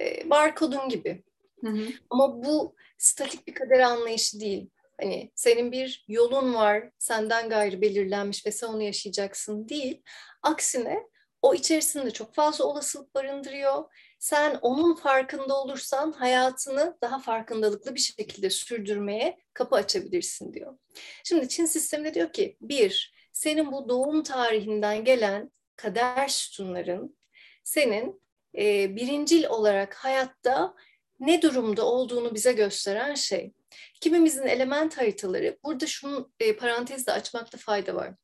e, barkodun gibi. Hı hı. Ama bu statik bir kader anlayışı değil. Hani senin bir yolun var, senden gayrı belirlenmiş ve sen onu yaşayacaksın değil. Aksine o içerisinde çok fazla olasılık barındırıyor. Sen onun farkında olursan hayatını daha farkındalıklı bir şekilde sürdürmeye kapı açabilirsin diyor. Şimdi Çin sisteminde diyor ki bir, senin bu doğum tarihinden gelen kader sütunların senin e, birincil olarak hayatta ne durumda olduğunu bize gösteren şey. Kimimizin element haritaları, burada şunu e, parantezde açmakta fayda var.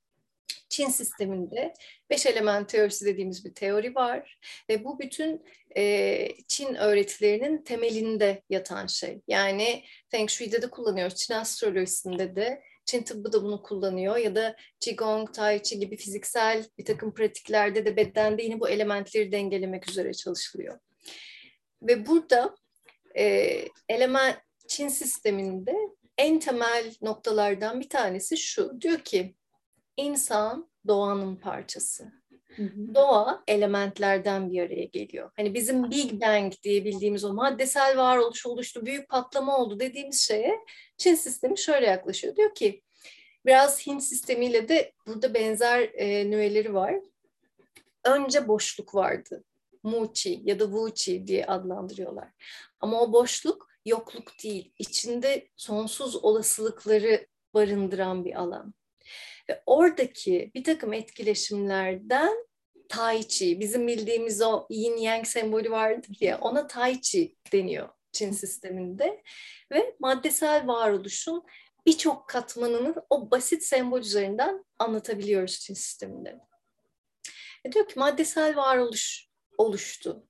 Çin sisteminde beş element teorisi dediğimiz bir teori var ve bu bütün e, Çin öğretilerinin temelinde yatan şey. Yani Feng Shui'de de kullanıyoruz, Çin astrolojisinde de, Çin tıbbı da bunu kullanıyor ya da Qigong, Tai Chi gibi fiziksel bir takım pratiklerde de bedende yine bu elementleri dengelemek üzere çalışılıyor. Ve burada e, element Çin sisteminde en temel noktalardan bir tanesi şu. Diyor ki insan doğanın parçası. Doğa elementlerden bir araya geliyor. Hani bizim Big Bang diye bildiğimiz o maddesel varoluş oluştu, büyük patlama oldu dediğimiz şeye Çin sistemi şöyle yaklaşıyor. Diyor ki biraz Hint sistemiyle de burada benzer e, nüveleri var. Önce boşluk vardı. Muçi ya da Wuchi diye adlandırıyorlar. Ama o boşluk yokluk değil. İçinde sonsuz olasılıkları barındıran bir alan. Ve oradaki bir takım etkileşimlerden Tai Chi, bizim bildiğimiz o yin yang sembolü vardır ya, ona Tai Chi deniyor Çin sisteminde. Ve maddesel varoluşun birçok katmanını o basit sembol üzerinden anlatabiliyoruz Çin sisteminde. E diyor ki maddesel varoluş oluştu.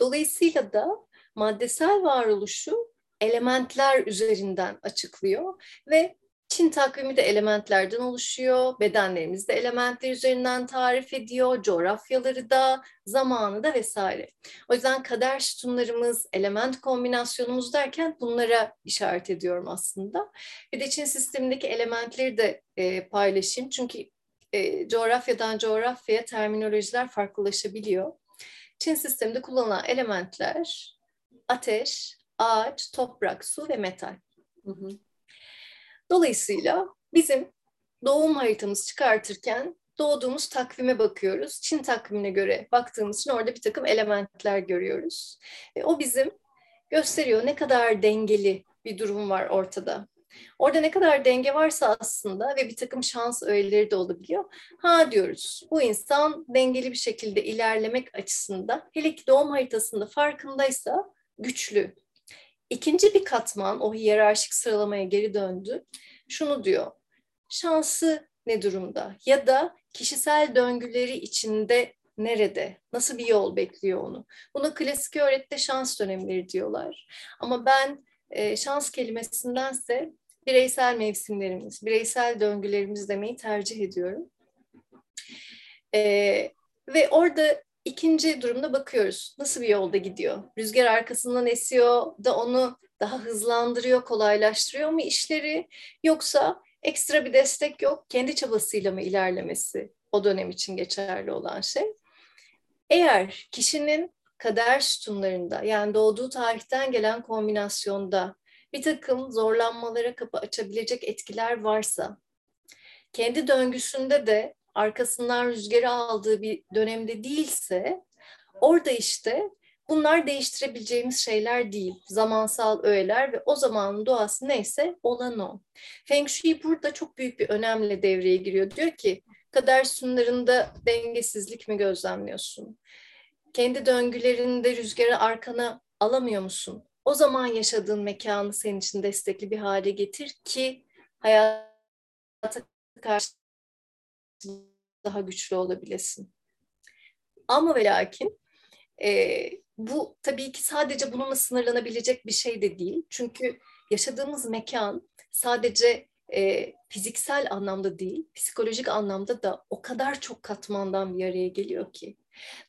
Dolayısıyla da maddesel varoluşu elementler üzerinden açıklıyor ve Çin takvimi de elementlerden oluşuyor. Bedenlerimiz de elementler üzerinden tarif ediyor. Coğrafyaları da, zamanı da vesaire. O yüzden kader sütunlarımız, element kombinasyonumuz derken bunlara işaret ediyorum aslında. Bir de Çin sistemindeki elementleri de e, paylaşayım. Çünkü e, coğrafyadan coğrafyaya terminolojiler farklılaşabiliyor. Çin sisteminde kullanılan elementler ateş, ağaç, toprak, su ve metal. Hı hı. Dolayısıyla bizim doğum haritamızı çıkartırken doğduğumuz takvime bakıyoruz. Çin takvimine göre baktığımız için orada bir takım elementler görüyoruz. E, o bizim gösteriyor ne kadar dengeli bir durum var ortada. Orada ne kadar denge varsa aslında ve bir takım şans öğeleri de olabiliyor. Ha diyoruz bu insan dengeli bir şekilde ilerlemek açısından hele ki doğum haritasında farkındaysa güçlü, İkinci bir katman o hiyerarşik sıralamaya geri döndü. Şunu diyor. Şansı ne durumda? Ya da kişisel döngüleri içinde nerede? Nasıl bir yol bekliyor onu? Buna klasik öğretide şans dönemleri diyorlar. Ama ben e, şans kelimesindense bireysel mevsimlerimiz, bireysel döngülerimiz demeyi tercih ediyorum. E, ve orada İkinci durumda bakıyoruz. Nasıl bir yolda gidiyor? Rüzgar arkasından esiyor da onu daha hızlandırıyor, kolaylaştırıyor mu işleri? Yoksa ekstra bir destek yok, kendi çabasıyla mı ilerlemesi o dönem için geçerli olan şey? Eğer kişinin kader sütunlarında yani doğduğu tarihten gelen kombinasyonda bir takım zorlanmalara kapı açabilecek etkiler varsa, kendi döngüsünde de arkasından rüzgarı aldığı bir dönemde değilse orada işte Bunlar değiştirebileceğimiz şeyler değil. Zamansal öğeler ve o zamanın doğası neyse olan o. Feng Shui burada çok büyük bir önemle devreye giriyor. Diyor ki kader sunlarında dengesizlik mi gözlemliyorsun? Kendi döngülerinde rüzgarı arkana alamıyor musun? O zaman yaşadığın mekanı senin için destekli bir hale getir ki hayata karşı daha güçlü olabilesin. Ama ve lakin e, bu tabii ki sadece bununla sınırlanabilecek bir şey de değil. Çünkü yaşadığımız mekan sadece e, fiziksel anlamda değil, psikolojik anlamda da o kadar çok katmandan bir araya geliyor ki.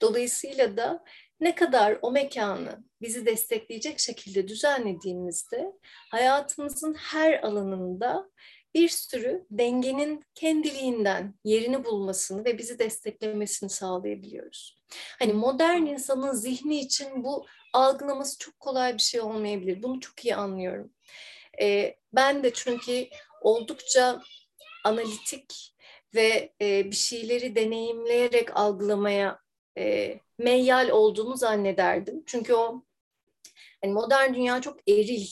Dolayısıyla da ne kadar o mekanı bizi destekleyecek şekilde düzenlediğimizde hayatımızın her alanında bir sürü dengenin kendiliğinden yerini bulmasını ve bizi desteklemesini sağlayabiliyoruz. Hani modern insanın zihni için bu algılaması çok kolay bir şey olmayabilir. Bunu çok iyi anlıyorum. Ee, ben de çünkü oldukça analitik ve e, bir şeyleri deneyimleyerek algılamaya e, meyyal olduğumu zannederdim. Çünkü o hani modern dünya çok eril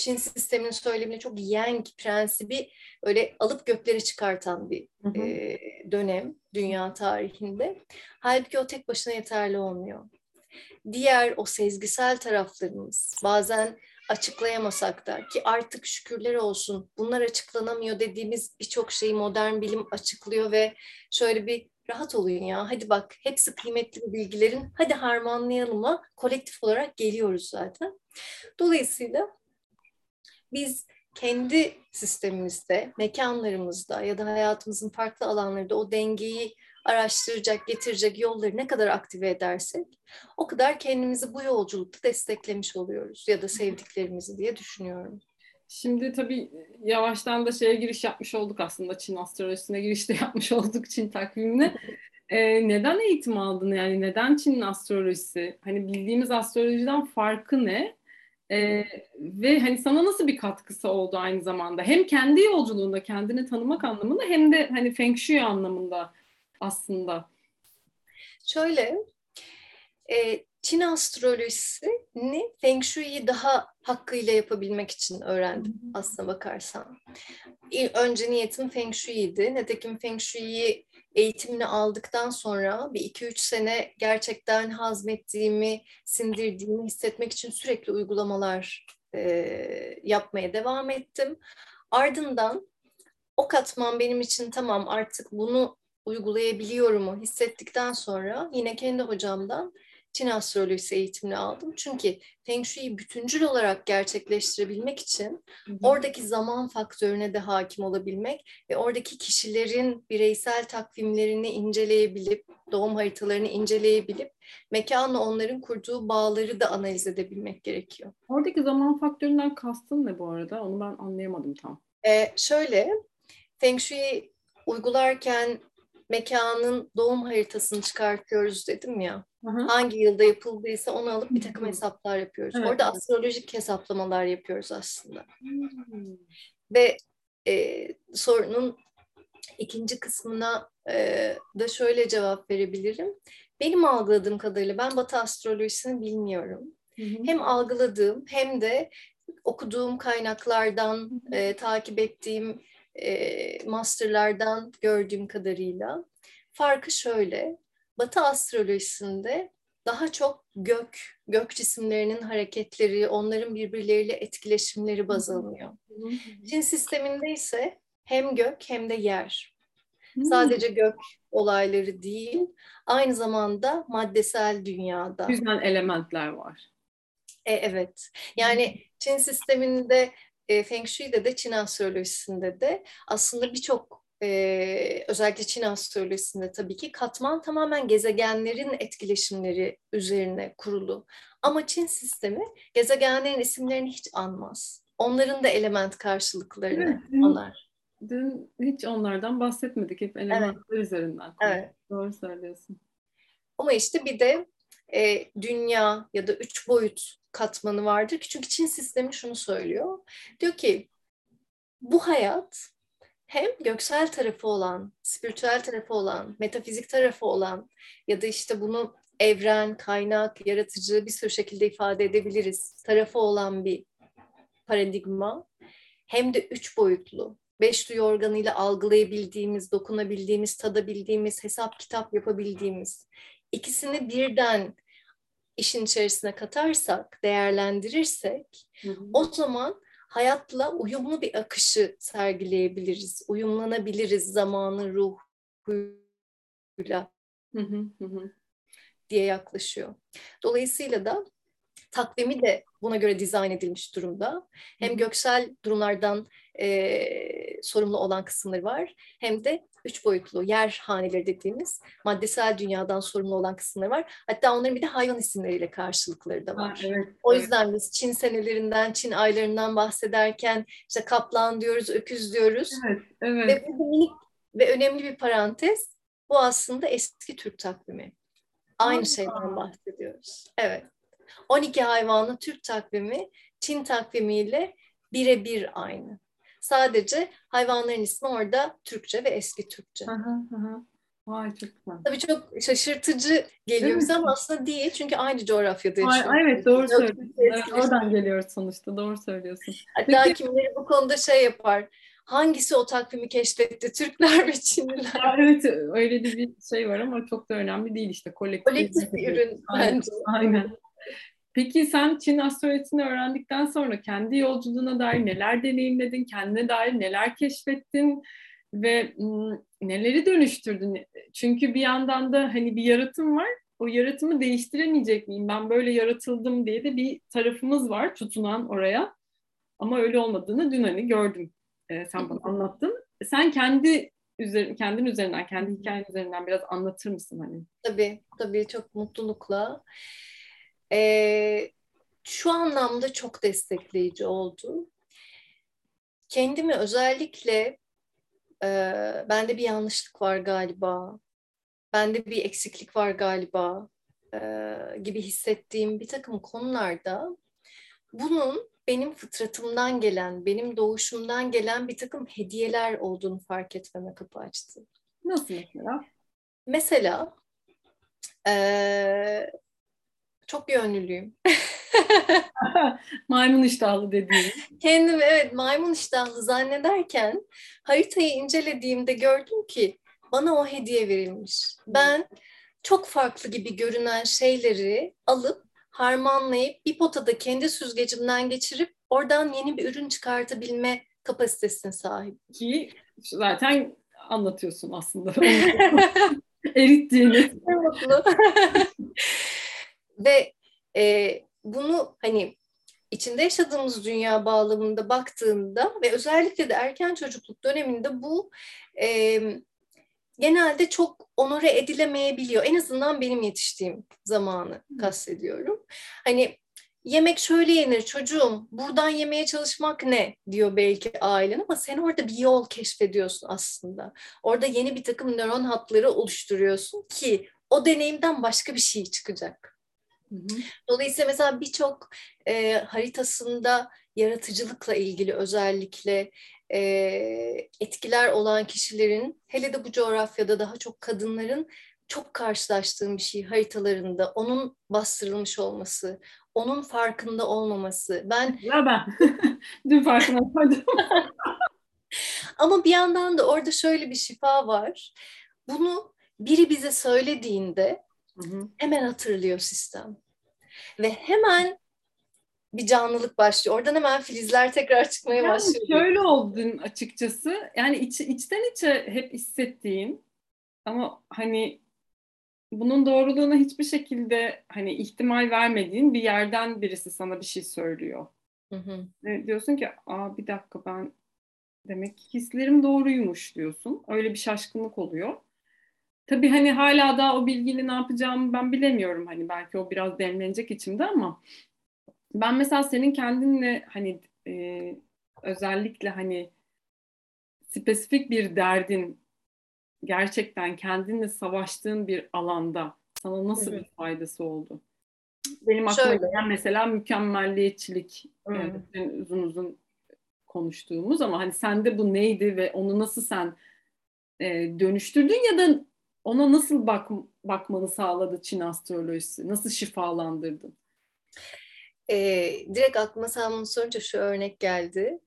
Çin sisteminin söylemine çok yang prensibi öyle alıp gökleri çıkartan bir hı hı. E, dönem dünya tarihinde. Halbuki o tek başına yeterli olmuyor. Diğer o sezgisel taraflarımız bazen açıklayamasak da ki artık şükürler olsun bunlar açıklanamıyor dediğimiz birçok şeyi modern bilim açıklıyor ve şöyle bir rahat olun ya hadi bak hepsi kıymetli bilgilerin hadi harmanlayalım'a kolektif olarak geliyoruz zaten. Dolayısıyla biz kendi sistemimizde, mekanlarımızda ya da hayatımızın farklı alanlarında o dengeyi araştıracak, getirecek yolları ne kadar aktive edersek o kadar kendimizi bu yolculukta desteklemiş oluyoruz ya da sevdiklerimizi diye düşünüyorum. Şimdi tabii yavaştan da şeye giriş yapmış olduk aslında Çin astrolojisine giriş de yapmış olduk Çin takvimine. Ee, neden eğitim aldın yani neden Çin astrolojisi? Hani bildiğimiz astrolojiden farkı ne? Ee, ve hani sana nasıl bir katkısı oldu aynı zamanda? Hem kendi yolculuğunda kendini tanımak anlamında hem de hani Feng Shui anlamında aslında. Şöyle, e, Çin astrolojisini Feng Shui'yi daha hakkıyla yapabilmek için öğrendim aslına bakarsan. Önce niyetim Feng Shui'ydi. Nitekim Feng Shui'yi eğitimini aldıktan sonra bir iki üç sene gerçekten hazmettiğimi, sindirdiğimi hissetmek için sürekli uygulamalar e, yapmaya devam ettim. Ardından o katman benim için tamam artık bunu uygulayabiliyorumu hissettikten sonra yine kendi hocamdan Çin astrolojisi eğitimini aldım. Çünkü Feng Shui'yi bütüncül olarak gerçekleştirebilmek için oradaki zaman faktörüne de hakim olabilmek ve oradaki kişilerin bireysel takvimlerini inceleyebilip, doğum haritalarını inceleyebilip mekanla onların kurduğu bağları da analiz edebilmek gerekiyor. Oradaki zaman faktöründen kastın ne bu arada? Onu ben anlayamadım tam. Ee, şöyle, Feng Shui uygularken mekanın doğum haritasını çıkartıyoruz dedim ya. Hı hı. Hangi yılda yapıldıysa onu alıp bir takım hesaplar yapıyoruz. Evet. Orada astrolojik hesaplamalar yapıyoruz aslında. Hmm. Ve e, sorunun ikinci kısmına e, da şöyle cevap verebilirim. Benim algıladığım kadarıyla ben Batı astrolojisini bilmiyorum. Hı hı. Hem algıladığım hem de okuduğum kaynaklardan, e, takip ettiğim e, masterlardan gördüğüm kadarıyla farkı şöyle. Batı astrolojisinde daha çok gök, gök cisimlerinin hareketleri, onların birbirleriyle etkileşimleri baz alınıyor. Çin sisteminde ise hem gök hem de yer. Sadece gök olayları değil, aynı zamanda maddesel dünyada. Güzel elementler var. E, evet. Yani Çin sisteminde e, Feng Shui'de de Çin astrolojisinde de aslında birçok e, özellikle Çin astrolojisinde tabii ki katman tamamen gezegenlerin etkileşimleri üzerine kurulu. Ama Çin sistemi gezegenlerin isimlerini hiç anmaz. Onların da element karşılıklarını evet, anar. Dün hiç onlardan bahsetmedik. Hep elementler evet. üzerinden. Konuştuk. Evet. Doğru söylüyorsun. Ama işte bir de e, dünya ya da üç boyut katmanı vardır ki çünkü Çin sistemi şunu söylüyor. Diyor ki bu hayat hem göksel tarafı olan, spiritüel tarafı olan, metafizik tarafı olan ya da işte bunu evren, kaynak, yaratıcı bir sürü şekilde ifade edebiliriz. Tarafı olan bir paradigma. Hem de üç boyutlu. Beş duyu organıyla algılayabildiğimiz, dokunabildiğimiz, tadabildiğimiz, hesap kitap yapabildiğimiz. ikisini birden işin içerisine katarsak, değerlendirirsek hı hı. o zaman hayatla uyumlu bir akışı sergileyebiliriz, uyumlanabiliriz zamanın ruhuyla hı hı hı. diye yaklaşıyor. Dolayısıyla da takvimi de buna göre dizayn edilmiş durumda. Hem göksel durumlardan e, sorumlu olan kısımları var hem de üç boyutlu yer haneleri dediğimiz maddesel dünyadan sorumlu olan kısımları var. Hatta onların bir de hayvan isimleriyle karşılıkları da var. Ha, evet, o yüzden evet. biz Çin senelerinden, Çin aylarından bahsederken işte kaplan diyoruz, öküz diyoruz. Evet, evet. Ve bu minik ve önemli bir parantez. Bu aslında eski Türk takvimi. Aynı şeyden bahsediyoruz. Evet. 12 hayvanlı Türk takvimi Çin takvimiyle birebir aynı. Sadece hayvanların ismi orada Türkçe ve eski Türkçe. Hı hı hı. Vay çok güzel. Tabii çok şaşırtıcı geliyor bize ama aslında değil. Çünkü aynı coğrafyada yaşıyoruz. Ay, evet doğru söylüyorsun. Evet, oradan geliyoruz sonuçta. Doğru söylüyorsun. Hatta Peki, kimleri bu konuda şey yapar. Hangisi o takvimi keşfetti? Türkler ve Çinliler. Ya, evet öyle de bir şey var ama çok da önemli değil işte. Kolektif, Kolektif bir ürün aynen, bence. Aynen. Peki sen Çin astrolojisini öğrendikten sonra kendi yolculuğuna dair neler deneyimledin, kendine dair neler keşfettin ve neleri dönüştürdün? Çünkü bir yandan da hani bir yaratım var, o yaratımı değiştiremeyecek miyim? Ben böyle yaratıldım diye de bir tarafımız var tutunan oraya. Ama öyle olmadığını dün hani gördüm. Ee, sen bana anlattın. Sen kendi üzeri, kendin üzerinden, kendi hikayen üzerinden biraz anlatır mısın hani? Tabii, tabii çok mutlulukla. E, şu anlamda çok destekleyici oldu. Kendimi özellikle e, bende bir yanlışlık var galiba, bende bir eksiklik var galiba e, gibi hissettiğim bir takım konularda bunun benim fıtratımdan gelen, benim doğuşumdan gelen bir takım hediyeler olduğunu fark etmeme kapı açtı. Nasıl mesela? Mesela e, çok yönlülüyüm. maymun iştahlı dediğim. Kendimi evet maymun iştahlı zannederken haritayı incelediğimde gördüm ki bana o hediye verilmiş. Ben çok farklı gibi görünen şeyleri alıp harmanlayıp bir potada kendi süzgecimden geçirip oradan yeni bir ürün çıkartabilme kapasitesine sahip. Ki zaten anlatıyorsun aslında. Erittiğini. Mutlu. Ve e, bunu hani içinde yaşadığımız dünya bağlamında baktığında ve özellikle de erken çocukluk döneminde bu e, genelde çok onore edilemeyebiliyor. En azından benim yetiştiğim zamanı kastediyorum. Hani yemek şöyle yenir çocuğum buradan yemeye çalışmak ne diyor belki ailen ama sen orada bir yol keşfediyorsun aslında. Orada yeni bir takım nöron hatları oluşturuyorsun ki o deneyimden başka bir şey çıkacak. Dolayısıyla mesela birçok e, haritasında yaratıcılıkla ilgili özellikle e, etkiler olan kişilerin hele de bu coğrafyada daha çok kadınların çok karşılaştığım bir şey haritalarında onun bastırılmış olması, onun farkında olmaması. Ben ya ben dün farkına vardım. Ama bir yandan da orada şöyle bir şifa var. Bunu biri bize söylediğinde Hı Hemen hatırlıyor sistem. Ve hemen bir canlılık başlıyor. Oradan hemen filizler tekrar çıkmaya yani başlıyor. Şöyle oldun açıkçası. Yani iç, içten içe hep hissettiğin ama hani bunun doğruluğuna hiçbir şekilde hani ihtimal vermediğin bir yerden birisi sana bir şey söylüyor. Hı hı. Diyorsun ki aa bir dakika ben demek ki hislerim doğruymuş diyorsun. Öyle bir şaşkınlık oluyor. Tabii hani hala da o bilgiyle ne yapacağımı ben bilemiyorum. Hani belki o biraz demlenecek içimde ama ben mesela senin kendinle hani e, özellikle hani spesifik bir derdin gerçekten kendinle savaştığın bir alanda sana nasıl bir faydası oldu? Benim aklıma gelen mesela mükemmelliyetçilik yani uzun uzun konuştuğumuz ama hani sende bu neydi ve onu nasıl sen e, dönüştürdün ya da ona nasıl bak bakmanı sağladı Çin astrolojisi? Nasıl şifalandırdın? E, direkt aklıma sen bunu sorunca şu örnek geldi.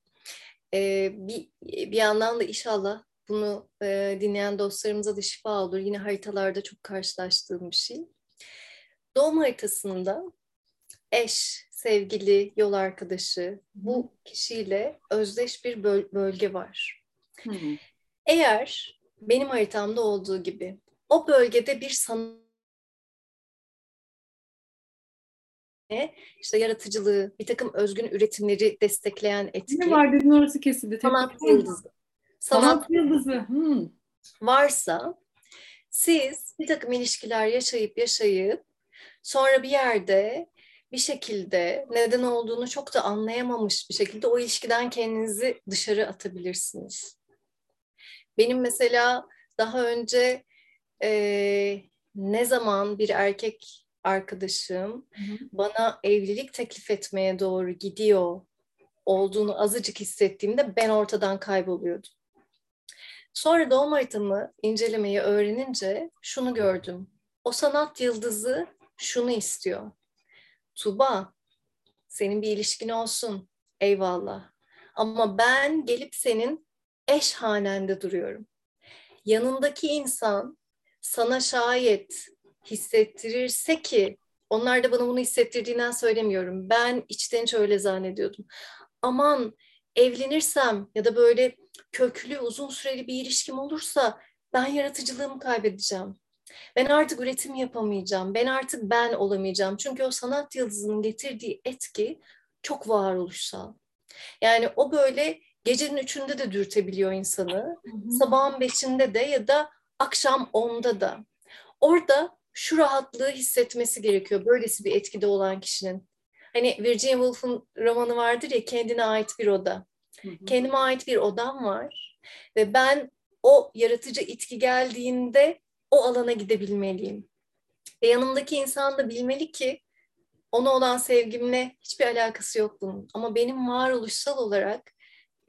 E, bir, bir yandan da inşallah bunu e, dinleyen dostlarımıza da şifa olur. Yine haritalarda çok karşılaştığım bir şey. Doğum haritasında eş, sevgili, yol arkadaşı bu kişiyle özdeş bir böl- bölge var. Hı hı. Eğer benim haritamda olduğu gibi o bölgede bir sanat işte yaratıcılığı, bir takım özgün üretimleri destekleyen etki. Ne var dedin orası kesildi. Sanat yıldızı. Sanat, sanat yıldızı. Hmm. Varsa siz bir takım ilişkiler yaşayıp yaşayıp sonra bir yerde bir şekilde neden olduğunu çok da anlayamamış bir şekilde o ilişkiden kendinizi dışarı atabilirsiniz. Benim mesela daha önce e, ne zaman bir erkek arkadaşım hı hı. bana evlilik teklif etmeye doğru gidiyor olduğunu azıcık hissettiğimde ben ortadan kayboluyordum. Sonra doğum haritamı incelemeyi öğrenince şunu gördüm. O sanat yıldızı şunu istiyor. Tuba, senin bir ilişkin olsun. Eyvallah. Ama ben gelip senin eş hanende duruyorum. Yanındaki insan sana şayet hissettirirse ki onlar da bana bunu hissettirdiğinden söylemiyorum. Ben içten hiç öyle zannediyordum. Aman evlenirsem ya da böyle köklü uzun süreli bir ilişkim olursa ben yaratıcılığımı kaybedeceğim. Ben artık üretim yapamayacağım. Ben artık ben olamayacağım. Çünkü o sanat yıldızının getirdiği etki çok varoluşsal. Yani o böyle gecenin üçünde de dürtebiliyor insanı. Hı hı. Sabahın beşinde de ya da akşam onda da. Orada şu rahatlığı hissetmesi gerekiyor. Böylesi bir etkide olan kişinin. Hani Virginia Woolf'un romanı vardır ya kendine ait bir oda. Hı hı. Kendime ait bir odam var. Ve ben o yaratıcı itki geldiğinde o alana gidebilmeliyim. Ve yanımdaki insan da bilmeli ki ona olan sevgimle hiçbir alakası yok bunun. Ama benim varoluşsal olarak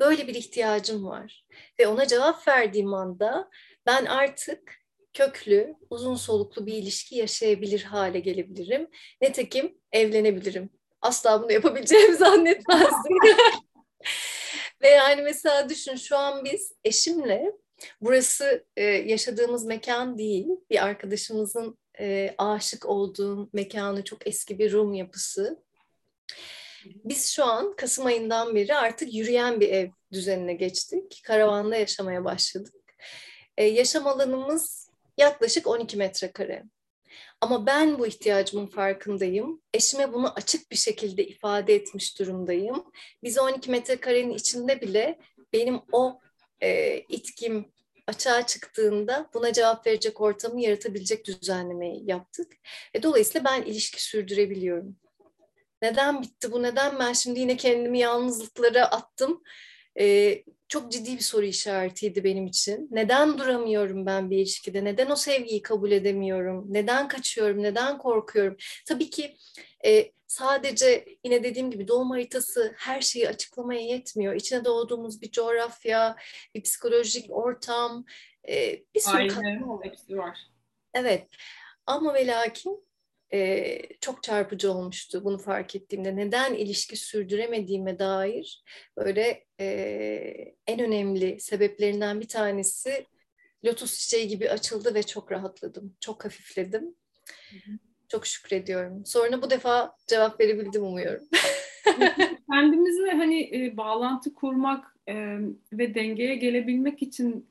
böyle bir ihtiyacım var. Ve ona cevap verdiğim anda ben artık köklü, uzun soluklu bir ilişki yaşayabilir hale gelebilirim. Netekim evlenebilirim. Asla bunu yapabileceğimi zannetmezdim. Ve yani mesela düşün şu an biz eşimle Burası e, yaşadığımız mekan değil. Bir arkadaşımızın e, aşık olduğu mekanı çok eski bir Rum yapısı. Biz şu an Kasım ayından beri artık yürüyen bir ev düzenine geçtik. Karavanda yaşamaya başladık. E, yaşam alanımız yaklaşık 12 metrekare. Ama ben bu ihtiyacımın farkındayım. Eşime bunu açık bir şekilde ifade etmiş durumdayım. Biz 12 metrekarenin içinde bile benim o e, itkim açığa çıktığında buna cevap verecek ortamı yaratabilecek düzenlemeyi yaptık. Ve dolayısıyla ben ilişki sürdürebiliyorum. Neden bitti bu? Neden ben şimdi yine kendimi yalnızlıklara attım? Ee, çok ciddi bir soru işaretiydi benim için. Neden duramıyorum ben bir ilişkide? Neden o sevgiyi kabul edemiyorum? Neden kaçıyorum? Neden korkuyorum? Tabii ki e, sadece yine dediğim gibi doğum haritası her şeyi açıklamaya yetmiyor. İçine doğduğumuz bir coğrafya, bir psikolojik ortam, e, bir sürü Aynen, hepsi var. Evet ama ve lakin e, çok çarpıcı olmuştu bunu fark ettiğimde. Neden ilişki sürdüremediğime dair böyle e, en önemli sebeplerinden bir tanesi lotus çiçeği gibi açıldı ve çok rahatladım, çok hafifledim. Hı hı. Çok şükrediyorum. Sonra bu defa cevap verebildim umuyorum. Kendimizle hani e, bağlantı kurmak e, ve dengeye gelebilmek için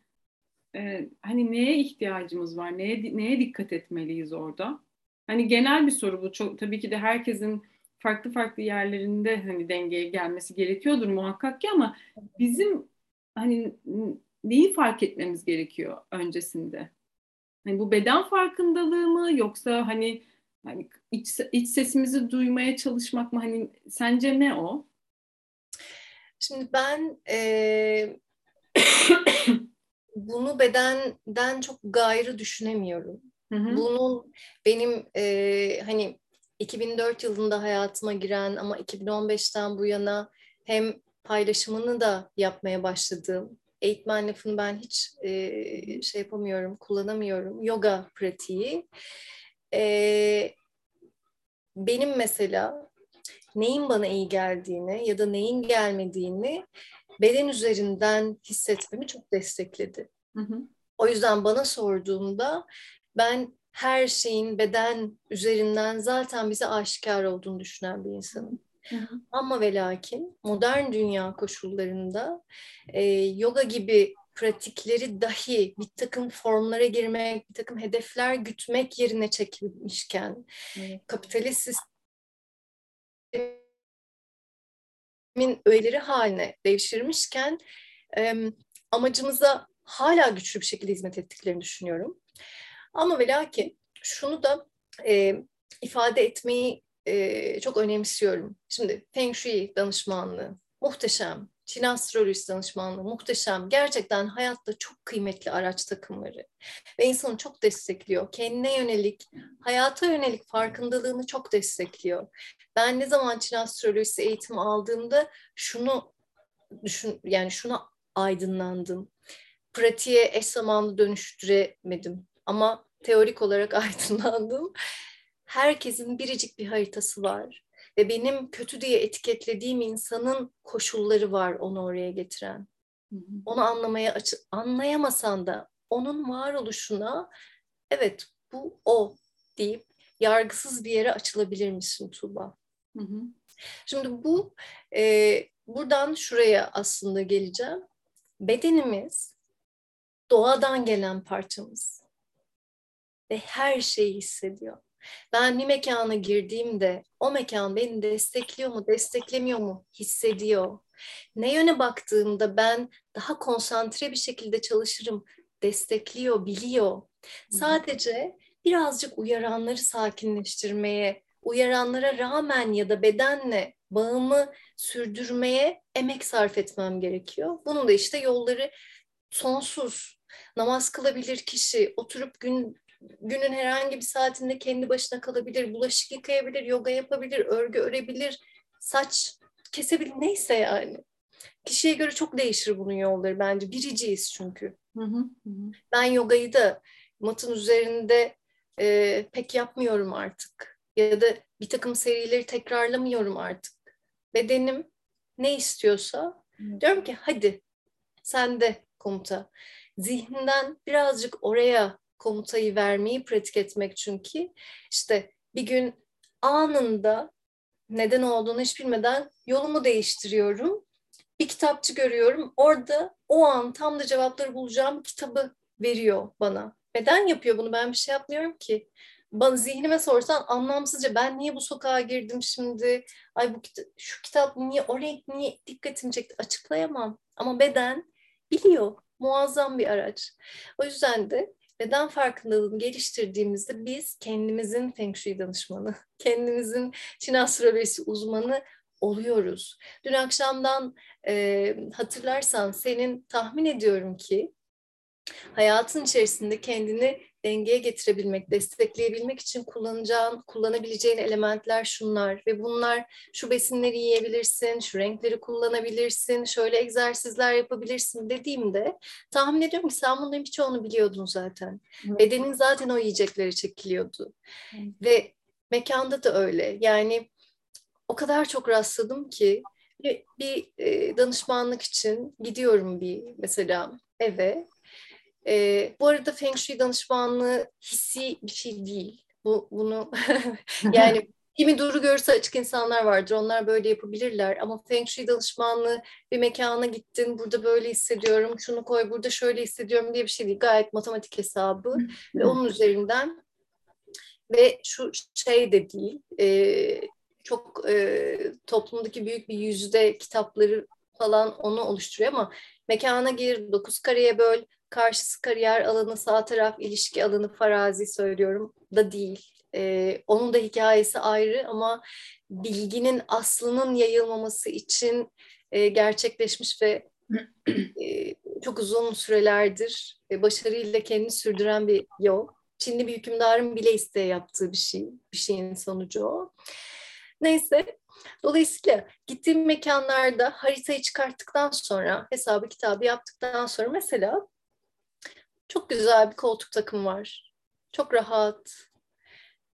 e, hani neye ihtiyacımız var? Neye neye dikkat etmeliyiz orada? Hani genel bir soru bu. Çok tabii ki de herkesin farklı farklı yerlerinde hani dengeye gelmesi gerekiyordur muhakkak ki ama bizim hani neyi fark etmemiz gerekiyor öncesinde? Hani bu beden farkındalığı mı yoksa hani hani iç, iç sesimizi duymaya çalışmak mı? Hani sence ne o? Şimdi ben e, bunu bedenden çok gayrı düşünemiyorum. Hı hı. Bunun benim e, hani 2004 yılında hayatıma giren ama 2015'ten bu yana hem paylaşımını da yapmaya başladığım eğitmen lafını ben hiç e, şey yapamıyorum, kullanamıyorum. Yoga pratiği. E, benim mesela neyin bana iyi geldiğini ya da neyin gelmediğini beden üzerinden hissetmemi çok destekledi. Hı hı. O yüzden bana sorduğunda ben her şeyin beden üzerinden zaten bize aşikar olduğunu düşünen bir insanım. Hı hı. Ama ve lakin modern dünya koşullarında e, yoga gibi pratikleri dahi bir takım formlara girmek, bir takım hedefler gütmek yerine çekilmişken evet. kapitalist sistemin öğeleri haline devşirmişken e, amacımıza hala güçlü bir şekilde hizmet ettiklerini düşünüyorum. Ama ve lakin şunu da e, ifade etmeyi e, çok önemsiyorum. Şimdi Feng Shui danışmanlığı muhteşem. Çin astrolojisi danışmanlığı muhteşem. Gerçekten hayatta çok kıymetli araç takımları. Ve insanı çok destekliyor. Kendine yönelik, hayata yönelik farkındalığını çok destekliyor. Ben ne zaman Çin astrolojisi eğitimi aldığımda şunu düşün, yani şuna aydınlandım. Pratiğe eş zamanlı dönüştüremedim. Ama teorik olarak aydınlandım. Herkesin biricik bir haritası var ve benim kötü diye etiketlediğim insanın koşulları var onu oraya getiren. Onu anlamaya açı anlayamasan da onun varoluşuna evet bu o deyip yargısız bir yere açılabilir misin Tuğba? Hı hı. Şimdi bu e, buradan şuraya aslında geleceğim. Bedenimiz doğadan gelen parçamız ve her şeyi hissediyor. Ben bir mekana girdiğimde o mekan beni destekliyor mu, desteklemiyor mu hissediyor. Ne yöne baktığımda ben daha konsantre bir şekilde çalışırım, destekliyor, biliyor. Sadece birazcık uyaranları sakinleştirmeye, uyaranlara rağmen ya da bedenle bağımı sürdürmeye emek sarf etmem gerekiyor. Bunun da işte yolları sonsuz. Namaz kılabilir kişi, oturup gün günün herhangi bir saatinde kendi başına kalabilir, bulaşık yıkayabilir, yoga yapabilir, örgü örebilir, saç kesebilir, neyse yani. Kişiye göre çok değişir bunun yolları bence. Biriciyiz çünkü. Hı hı, hı. Ben yogayı da matın üzerinde e, pek yapmıyorum artık. Ya da bir takım serileri tekrarlamıyorum artık. Bedenim ne istiyorsa hı. diyorum ki hadi sen de komuta. Zihninden birazcık oraya komutayı vermeyi pratik etmek çünkü işte bir gün anında neden olduğunu hiç bilmeden yolumu değiştiriyorum. Bir kitapçı görüyorum. Orada o an tam da cevapları bulacağım kitabı veriyor bana. Neden yapıyor bunu? Ben bir şey yapmıyorum ki. Bana zihnime sorsan anlamsızca ben niye bu sokağa girdim şimdi? Ay bu kita- şu kitap niye oraya niye dikkatimi çekti? Açıklayamam. Ama beden biliyor. Muazzam bir araç. O yüzden de beden farkındalığını geliştirdiğimizde biz kendimizin Feng Shui danışmanı, kendimizin Çin astrolojisi uzmanı oluyoruz. Dün akşamdan e, hatırlarsan senin tahmin ediyorum ki hayatın içerisinde kendini dengeye getirebilmek, destekleyebilmek için kullanacağın, kullanabileceğin elementler şunlar ve bunlar şu besinleri yiyebilirsin, şu renkleri kullanabilirsin, şöyle egzersizler yapabilirsin dediğimde tahmin ediyorum ki sen bunların birçoğunu biliyordun zaten. Evet. Bedenin zaten o yiyecekleri çekiliyordu. Evet. Ve mekanda da öyle. Yani o kadar çok rastladım ki bir, bir e, danışmanlık için gidiyorum bir mesela eve e, bu arada Feng Shui danışmanlığı hissi bir şey değil. Bu bunu yani kimi duru görse açık insanlar vardır. Onlar böyle yapabilirler. Ama Feng Shui danışmanlığı bir mekana gittin. Burada böyle hissediyorum. Şunu koy burada şöyle hissediyorum diye bir şey değil. Gayet matematik hesabı. ve onun üzerinden ve şu şey de değil. E, çok e, toplumdaki büyük bir yüzde kitapları falan onu oluşturuyor ama mekana gir, dokuz kareye böl, karşısı kariyer alanı, sağ taraf ilişki alanı farazi söylüyorum da değil. Ee, onun da hikayesi ayrı ama bilginin aslının yayılmaması için e, gerçekleşmiş ve e, çok uzun sürelerdir e, başarıyla kendini sürdüren bir yol. Çinli bir hükümdarın bile isteye yaptığı bir şey, bir şeyin sonucu o. Neyse Dolayısıyla gittiğim mekanlarda haritayı çıkarttıktan sonra, hesabı kitabı yaptıktan sonra mesela çok güzel bir koltuk takım var. Çok rahat.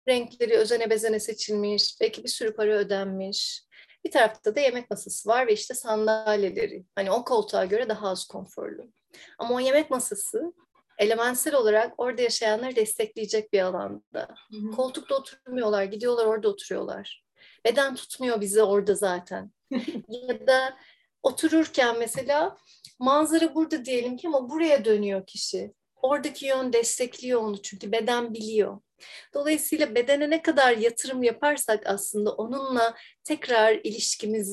Renkleri özene bezene seçilmiş. Belki bir sürü para ödenmiş. Bir tarafta da yemek masası var ve işte sandalyeleri. Hani o koltuğa göre daha az konforlu. Ama o yemek masası elementsel olarak orada yaşayanları destekleyecek bir alanda. Hı-hı. Koltukta oturmuyorlar, gidiyorlar orada oturuyorlar. Beden tutmuyor bizi orada zaten. ya da otururken mesela manzara burada diyelim ki ama buraya dönüyor kişi. Oradaki yön destekliyor onu çünkü beden biliyor. Dolayısıyla bedene ne kadar yatırım yaparsak aslında onunla tekrar ilişkimizi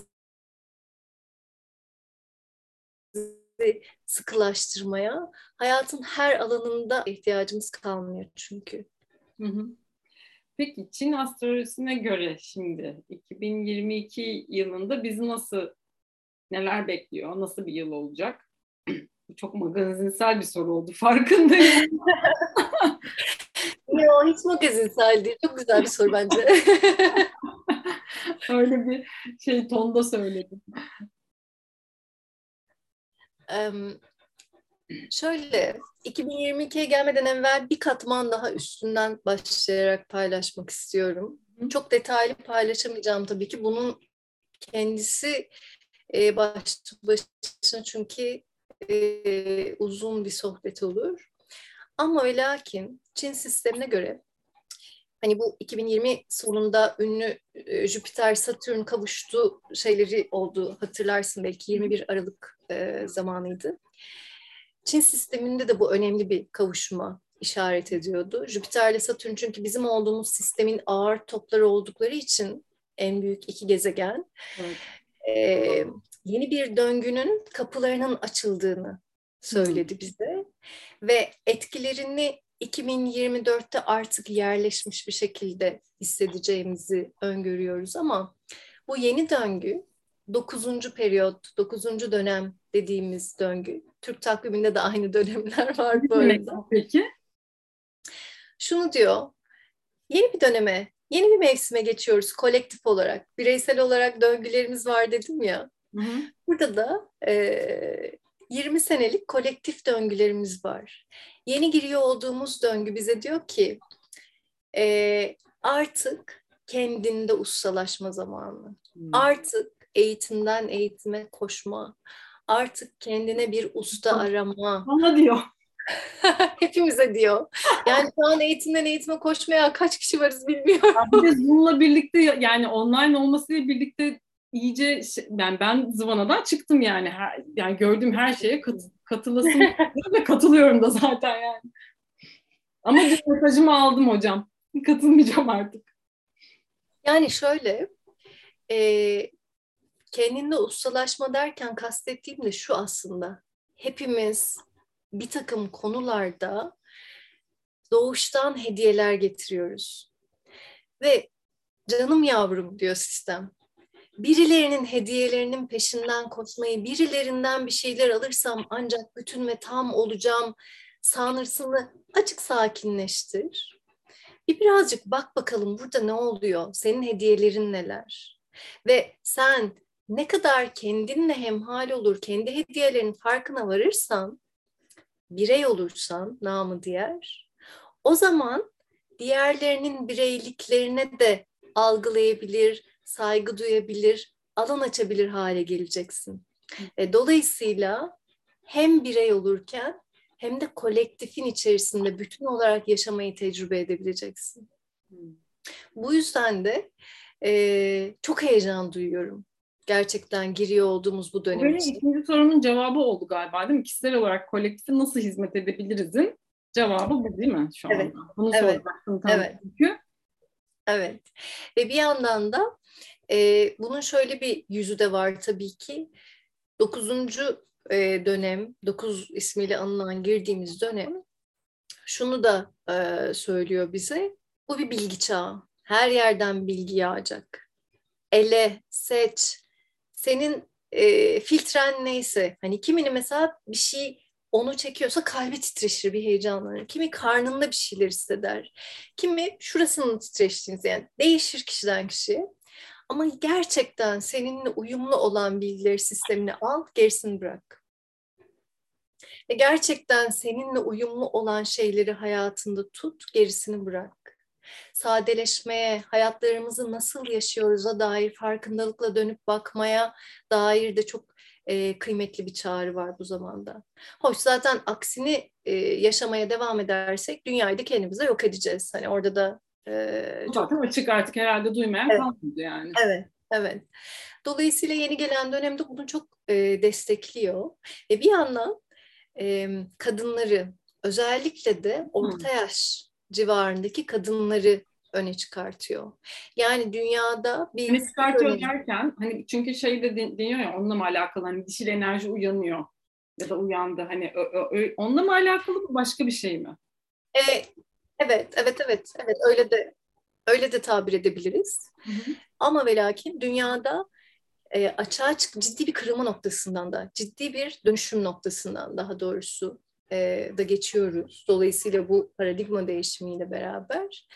sıkılaştırmaya hayatın her alanında ihtiyacımız kalmıyor çünkü. Peki Çin astrolojisine göre şimdi 2022 yılında bizi nasıl neler bekliyor? Nasıl bir yıl olacak? Çok magazinsel bir soru oldu farkındayım. Yok hiç magazinsel değil. Çok güzel bir soru bence. Öyle bir şey tonda söyledim. Um, şöyle 2022'ye gelmeden evvel bir katman daha üstünden başlayarak paylaşmak istiyorum. Çok detaylı paylaşamayacağım tabii ki. Bunun kendisi e, başlı başına çünkü e, uzun bir sohbet olur. Ama ve lakin Çin sistemine göre hani bu 2020 sonunda ünlü e, Jüpiter-Satürn kavuştu şeyleri oldu hatırlarsın belki 21 Aralık e, zamanıydı. Çin sisteminde de bu önemli bir kavuşma işaret ediyordu. Jüpiter ile Satürn çünkü bizim olduğumuz sistemin ağır topları oldukları için en büyük iki gezegen. Evet. E, yeni bir döngünün kapılarının açıldığını söyledi bize ve etkilerini 2024'te artık yerleşmiş bir şekilde hissedeceğimizi öngörüyoruz ama bu yeni döngü 9. periyot, 9. dönem dediğimiz döngü. Türk takviminde de aynı dönemler var bu arada. Peki. Şunu diyor, yeni bir döneme, yeni bir mevsime geçiyoruz kolektif olarak. Bireysel olarak döngülerimiz var dedim ya. Hı hı. Burada da e, 20 senelik kolektif döngülerimiz var. Yeni giriyor olduğumuz döngü bize diyor ki e, artık kendinde ustalaşma zamanı. Hmm. Artık eğitimden eğitime koşma. Artık kendine bir usta arama. Bana diyor. Hepimize diyor. Yani şu an eğitimden eğitime koşmaya kaç kişi varız bilmiyorum. Bir de bununla birlikte yani online olmasıyla birlikte iyice yani ben zıvanadan çıktım yani. Her, yani gördüğüm her şeye kat, katılasım ve katılıyorum da zaten yani. Ama mesajımı aldım hocam. Katılmayacağım artık. Yani şöyle e, kendinde ustalaşma derken kastettiğim de şu aslında. Hepimiz bir takım konularda doğuştan hediyeler getiriyoruz. Ve canım yavrum diyor sistem birilerinin hediyelerinin peşinden koşmayı, birilerinden bir şeyler alırsam ancak bütün ve tam olacağım sanırsını açık sakinleştir. Bir birazcık bak bakalım burada ne oluyor, senin hediyelerin neler? Ve sen ne kadar kendinle hemhal olur, kendi hediyelerinin farkına varırsan, birey olursan namı diğer, o zaman diğerlerinin bireyliklerine de algılayabilir, saygı duyabilir, alan açabilir hale geleceksin. E, dolayısıyla hem birey olurken hem de kolektifin içerisinde bütün olarak yaşamayı tecrübe edebileceksin. Bu yüzden de e, çok heyecan duyuyorum. Gerçekten giriyor olduğumuz bu dönem Benim için. ikinci sorunun cevabı oldu galiba değil mi? Kişisel olarak kolektife nasıl hizmet edebilirizin cevabı bu değil mi şu evet. anda? Bunu evet. soracaktım evet. çünkü. Evet. Ve bir yandan da e, bunun şöyle bir yüzü de var tabii ki. Dokuzuncu e, dönem, dokuz ismiyle anılan girdiğimiz dönem şunu da e, söylüyor bize. Bu bir bilgi çağı. Her yerden bilgi yağacak. Ele, seç. Senin e, filtren neyse. Hani kimini mesela bir şey onu çekiyorsa kalbi titreşir bir heyecanlanır. Kimi karnında bir şeyler hisseder. Kimi şurasının titreştiğini yani değişir kişiden kişiye. Ama gerçekten seninle uyumlu olan bilgileri sistemine al, gerisini bırak. Ve gerçekten seninle uyumlu olan şeyleri hayatında tut, gerisini bırak. Sadeleşmeye, hayatlarımızı nasıl yaşıyoruz'a dair farkındalıkla dönüp bakmaya dair de çok e, kıymetli bir çağrı var bu zamanda. Hoş zaten aksini e, yaşamaya devam edersek dünyayı da kendimize yok edeceğiz. Hani orada da e, çok... Açık artık herhalde duymayan evet. kalmadı yani. Evet, evet. Dolayısıyla yeni gelen dönemde bunu çok e, destekliyor. Ve bir yandan e, kadınları özellikle de orta yaş civarındaki kadınları öne çıkartıyor. Yani dünyada bir... Hani çıkartıyor öne... derken hani çünkü şey de deniyor ya onunla mı alakalı hani dişil enerji uyanıyor ya da uyandı hani ö, ö, ö, onunla mı alakalı mı başka bir şey mi? E, evet, evet, evet, evet öyle de öyle de tabir edebiliriz. Hı hı. Ama ve lakin dünyada e, açığa çık ciddi bir kırılma noktasından da ciddi bir dönüşüm noktasından daha doğrusu e, da geçiyoruz. Dolayısıyla bu paradigma değişimiyle beraber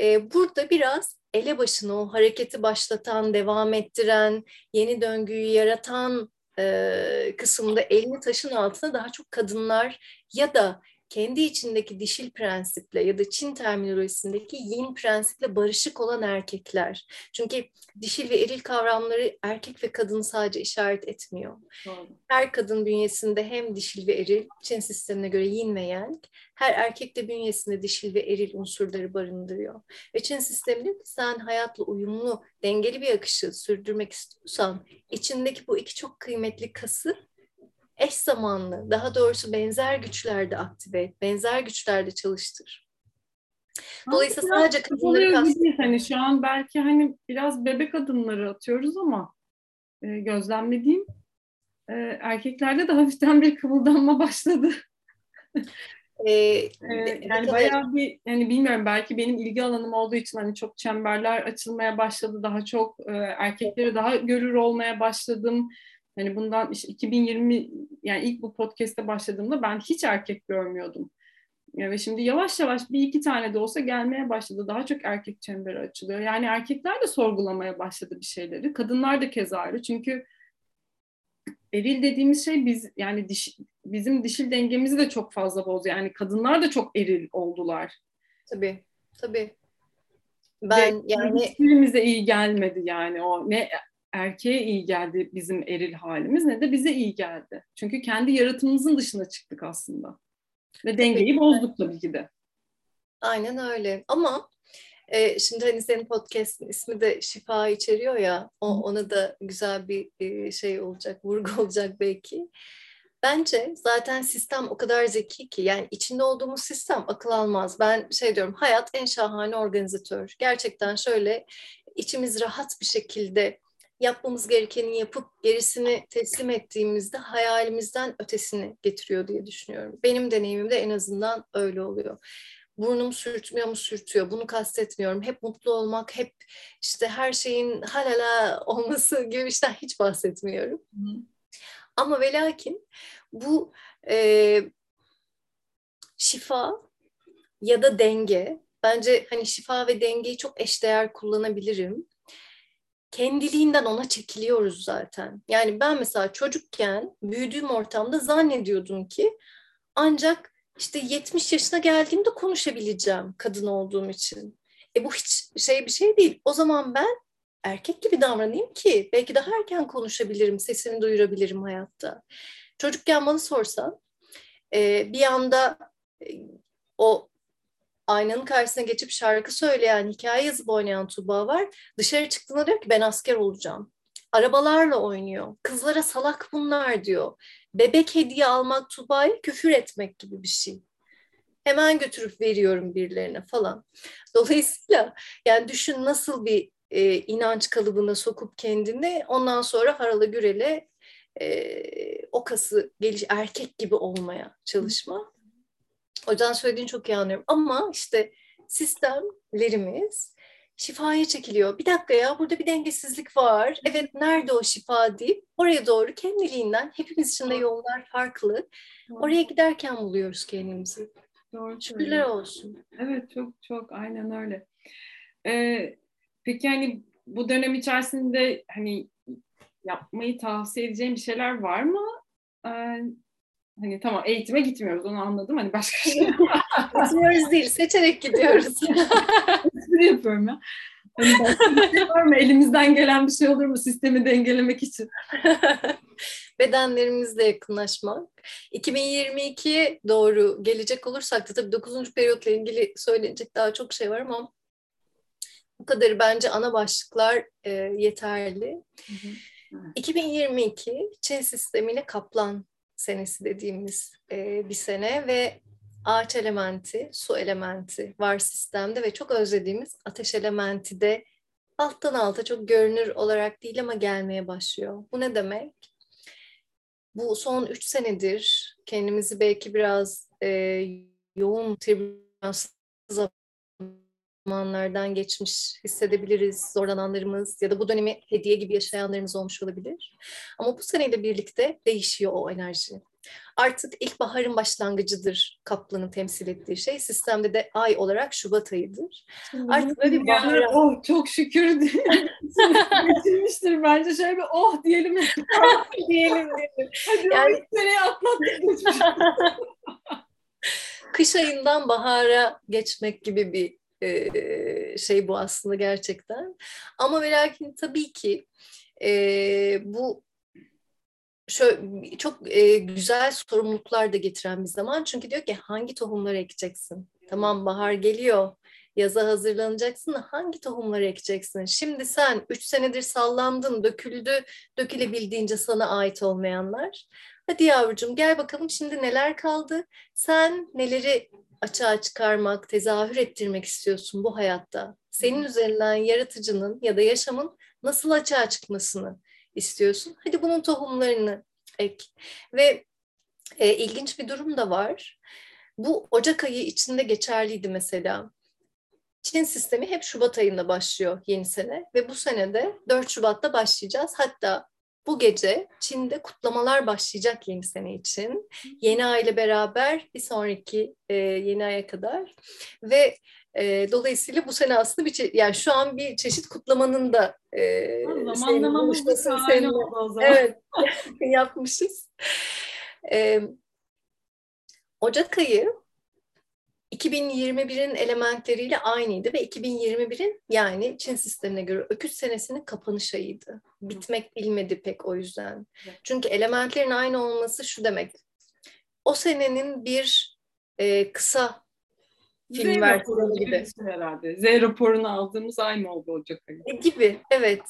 e, burada biraz ele başına o hareketi başlatan, devam ettiren, yeni döngüyü yaratan e, kısımda elini taşın altına daha çok kadınlar ya da kendi içindeki dişil prensiple ya da Çin terminolojisindeki yin prensiple barışık olan erkekler. Çünkü dişil ve eril kavramları erkek ve kadın sadece işaret etmiyor. Doğru. Her kadın bünyesinde hem dişil ve eril, Çin sistemine göre yin ve yang, her erkek de bünyesinde dişil ve eril unsurları barındırıyor. Ve Çin sistemi diyor ki sen hayatla uyumlu, dengeli bir akışı sürdürmek istiyorsan içindeki bu iki çok kıymetli kası eş zamanlı, daha doğrusu benzer güçlerde aktive et, benzer güçlerde çalıştır. Dolayısıyla Aslında sadece kadınları kastediyoruz. Hani şu an belki hani biraz bebek adımları atıyoruz ama e, gözlemlediğim e, erkeklerde de hafiften bir kıvıldanma başladı. ee, ee, yani bayağı bir yani bilmiyorum belki benim ilgi alanım olduğu için hani çok çemberler açılmaya başladı daha çok e, erkekleri daha görür olmaya başladım Hani bundan işte 2020 yani ilk bu podcast'te başladığımda ben hiç erkek görmüyordum. Ve şimdi yavaş yavaş bir iki tane de olsa gelmeye başladı. Daha çok erkek çemberi açılıyor. Yani erkekler de sorgulamaya başladı bir şeyleri. Kadınlar da keza ayrı. Çünkü eril dediğimiz şey biz yani diş, bizim dişil dengemizi de çok fazla bozdu. Yani kadınlar da çok eril oldular. Tabii, tabii. Ben Ve yani hiçbirimize iyi gelmedi yani o ne erkeğe iyi geldi bizim eril halimiz ne de bize iyi geldi. Çünkü kendi yaratımımızın dışına çıktık aslında. Ve dengeyi bozduk tabii ki de. Aynen öyle. Ama e, şimdi hani senin podcast'in ismi de şifa içeriyor ya, o, ona da güzel bir e, şey olacak, vurgu olacak belki. Bence zaten sistem o kadar zeki ki yani içinde olduğumuz sistem akıl almaz. Ben şey diyorum hayat en şahane organizatör. Gerçekten şöyle içimiz rahat bir şekilde yapmamız gerekeni yapıp gerisini teslim ettiğimizde hayalimizden ötesini getiriyor diye düşünüyorum. Benim deneyimimde en azından öyle oluyor. Burnum sürtmüyor mu sürtüyor. Bunu kastetmiyorum. Hep mutlu olmak, hep işte her şeyin halala olması gibi işten hiç bahsetmiyorum. Hı. Ama ve lakin bu e, şifa ya da denge bence hani şifa ve dengeyi çok eşdeğer kullanabilirim kendiliğinden ona çekiliyoruz zaten. Yani ben mesela çocukken büyüdüğüm ortamda zannediyordum ki ancak işte 70 yaşına geldiğimde konuşabileceğim kadın olduğum için. E bu hiç şey bir şey değil. O zaman ben erkek gibi davranayım ki belki daha erken konuşabilirim, sesini duyurabilirim hayatta. Çocukken bana sorsan e, bir anda e, o aynanın karşısına geçip şarkı söyleyen, hikaye yazıp oynayan Tuba var. Dışarı çıktığında diyor ki ben asker olacağım. Arabalarla oynuyor. Kızlara salak bunlar diyor. Bebek hediye almak Tuba'ya küfür etmek gibi bir şey. Hemen götürüp veriyorum birilerine falan. Dolayısıyla yani düşün nasıl bir e, inanç kalıbına sokup kendini ondan sonra harala gürele e, o kası geliş erkek gibi olmaya çalışma. Hocam söylediğini çok iyi anlıyorum. Ama işte sistemlerimiz şifaya çekiliyor. Bir dakika ya burada bir dengesizlik var. Evet nerede o şifa deyip oraya doğru kendiliğinden hepimiz için de yollar farklı. Oraya giderken buluyoruz kendimizi. Doğru Şükürler olsun. Evet çok çok aynen öyle. Ee, peki yani bu dönem içerisinde hani yapmayı tavsiye edeceğim bir şeyler var mı? Ee, hani tamam eğitime gitmiyoruz onu anladım. Hani başka şey Gitmiyoruz değil, seçerek gidiyoruz. Espri yapıyorum ya. Hani başka bir şey var mı? Elimizden gelen bir şey olur mu sistemi dengelemek için? Bedenlerimizle yakınlaşmak. 2022'ye doğru gelecek olursak da tabii 9. periyotla ilgili söylenecek daha çok şey var ama bu kadarı bence ana başlıklar e, yeterli. Hı hı. 2022 Çin sistemiyle kaplan senesi dediğimiz e, bir sene ve ağaç elementi, su elementi var sistemde ve çok özlediğimiz ateş elementi de alttan alta çok görünür olarak değil ama gelmeye başlıyor. Bu ne demek? Bu son üç senedir kendimizi belki biraz e, yoğun tribünansız zamanlardan geçmiş hissedebiliriz, zorlananlarımız ya da bu dönemi hediye gibi yaşayanlarımız olmuş olabilir. Ama bu seneyle birlikte değişiyor o enerji. Artık ilkbaharın başlangıcıdır Kaplan'ın temsil ettiği şey. Sistemde de ay olarak Şubat ayıdır. Artık böyle bir bahar... Oh çok şükür geçirmiştir bence. Şöyle bir oh diyelim. diyelim diyelim. Hadi yani... o seneyi atlattık. Kış ayından bahara geçmek gibi bir şey bu aslında gerçekten. Ama ve lakin tabii ki bu şöyle çok güzel sorumluluklar da getiren bir zaman. Çünkü diyor ki hangi tohumları ekeceksin? Tamam bahar geliyor. Yaza hazırlanacaksın da hangi tohumları ekeceksin? Şimdi sen üç senedir sallandın, döküldü, dökülebildiğince sana ait olmayanlar. Hadi yavrucuğum gel bakalım şimdi neler kaldı? Sen neleri açığa çıkarmak, tezahür ettirmek istiyorsun bu hayatta? Senin üzerinden yaratıcının ya da yaşamın nasıl açığa çıkmasını istiyorsun? Hadi bunun tohumlarını ek. Ve e, ilginç bir durum da var. Bu Ocak ayı içinde geçerliydi mesela. Çin sistemi hep Şubat ayında başlıyor yeni sene ve bu sene de 4 Şubat'ta başlayacağız. Hatta bu gece Çin'de kutlamalar başlayacak yeni sene için. Yeni ay ile beraber bir sonraki e, yeni aya kadar ve e, dolayısıyla bu sene aslında bir yani şu an bir çeşit kutlamanın da e, zamanlamamız zaman. Evet yapmışız. E, Ocak ayı 2021'in elementleriyle aynıydı ve 2021'in yani Çin sistemine göre öküz senesinin kapanış ayıydı. Bitmek bilmedi pek o yüzden. Çünkü elementlerin aynı olması şu demek. O senenin bir e, kısa film versiyonu gibi. Herhalde. Z raporunu aldığımız aynı oldu ayı. E, gibi evet.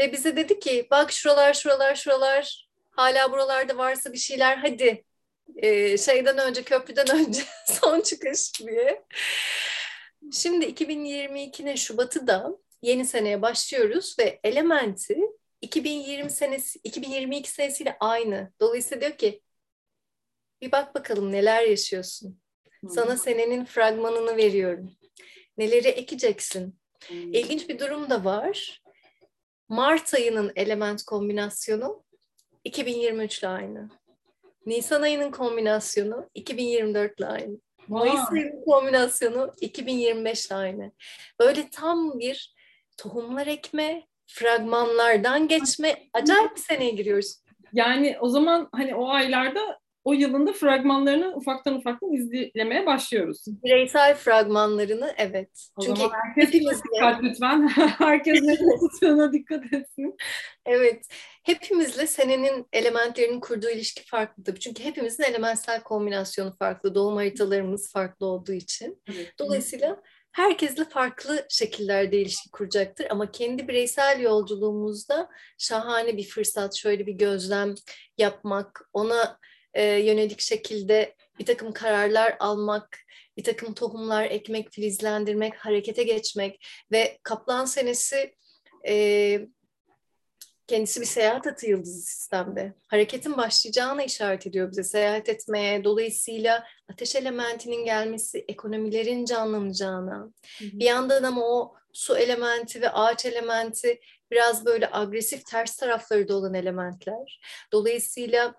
Ve bize dedi ki bak şuralar şuralar şuralar hala buralarda varsa bir şeyler hadi e, şeyden önce, köprüden önce son çıkış diye. Şimdi 2022'nin Şubat'ı da yeni seneye başlıyoruz ve Elementi 2020 senesi 2022 senesiyle aynı. Dolayısıyla diyor ki bir bak bakalım neler yaşıyorsun. Sana senenin fragmanını veriyorum. Neleri ekeceksin? İlginç bir durum da var. Mart ayının element kombinasyonu 2023 ile aynı. Nisan ayının kombinasyonu 2024 ile aynı. Mayıs ayının kombinasyonu 2025 ile aynı. Böyle tam bir tohumlar ekme, fragmanlardan geçme, acayip bir seneye giriyoruz. Yani o zaman hani o aylarda o yılın da fragmanlarını ufaktan ufaktan izlemeye başlıyoruz. Bireysel fragmanlarını evet. O Çünkü herkes dikkat lütfen. herkes ne tuttuğuna dikkat etsin. Evet. Hepimizle senenin elementlerinin kurduğu ilişki farklıdır. Çünkü hepimizin elementsel kombinasyonu farklı. Doğum haritalarımız farklı olduğu için. Evet. Dolayısıyla herkesle farklı şekillerde ilişki kuracaktır. Ama kendi bireysel yolculuğumuzda şahane bir fırsat, şöyle bir gözlem yapmak, ona e, yönelik şekilde bir takım kararlar almak, bir takım tohumlar ekmek, filizlendirmek, harekete geçmek ve Kaplan senesi e, kendisi bir seyahat atı yıldızı sistemde. Hareketin başlayacağına işaret ediyor bize seyahat etmeye. Dolayısıyla ateş elementinin gelmesi ekonomilerin canlanacağına. Hı hı. Bir yandan ama o su elementi ve ağaç elementi biraz böyle agresif ters tarafları da olan elementler. Dolayısıyla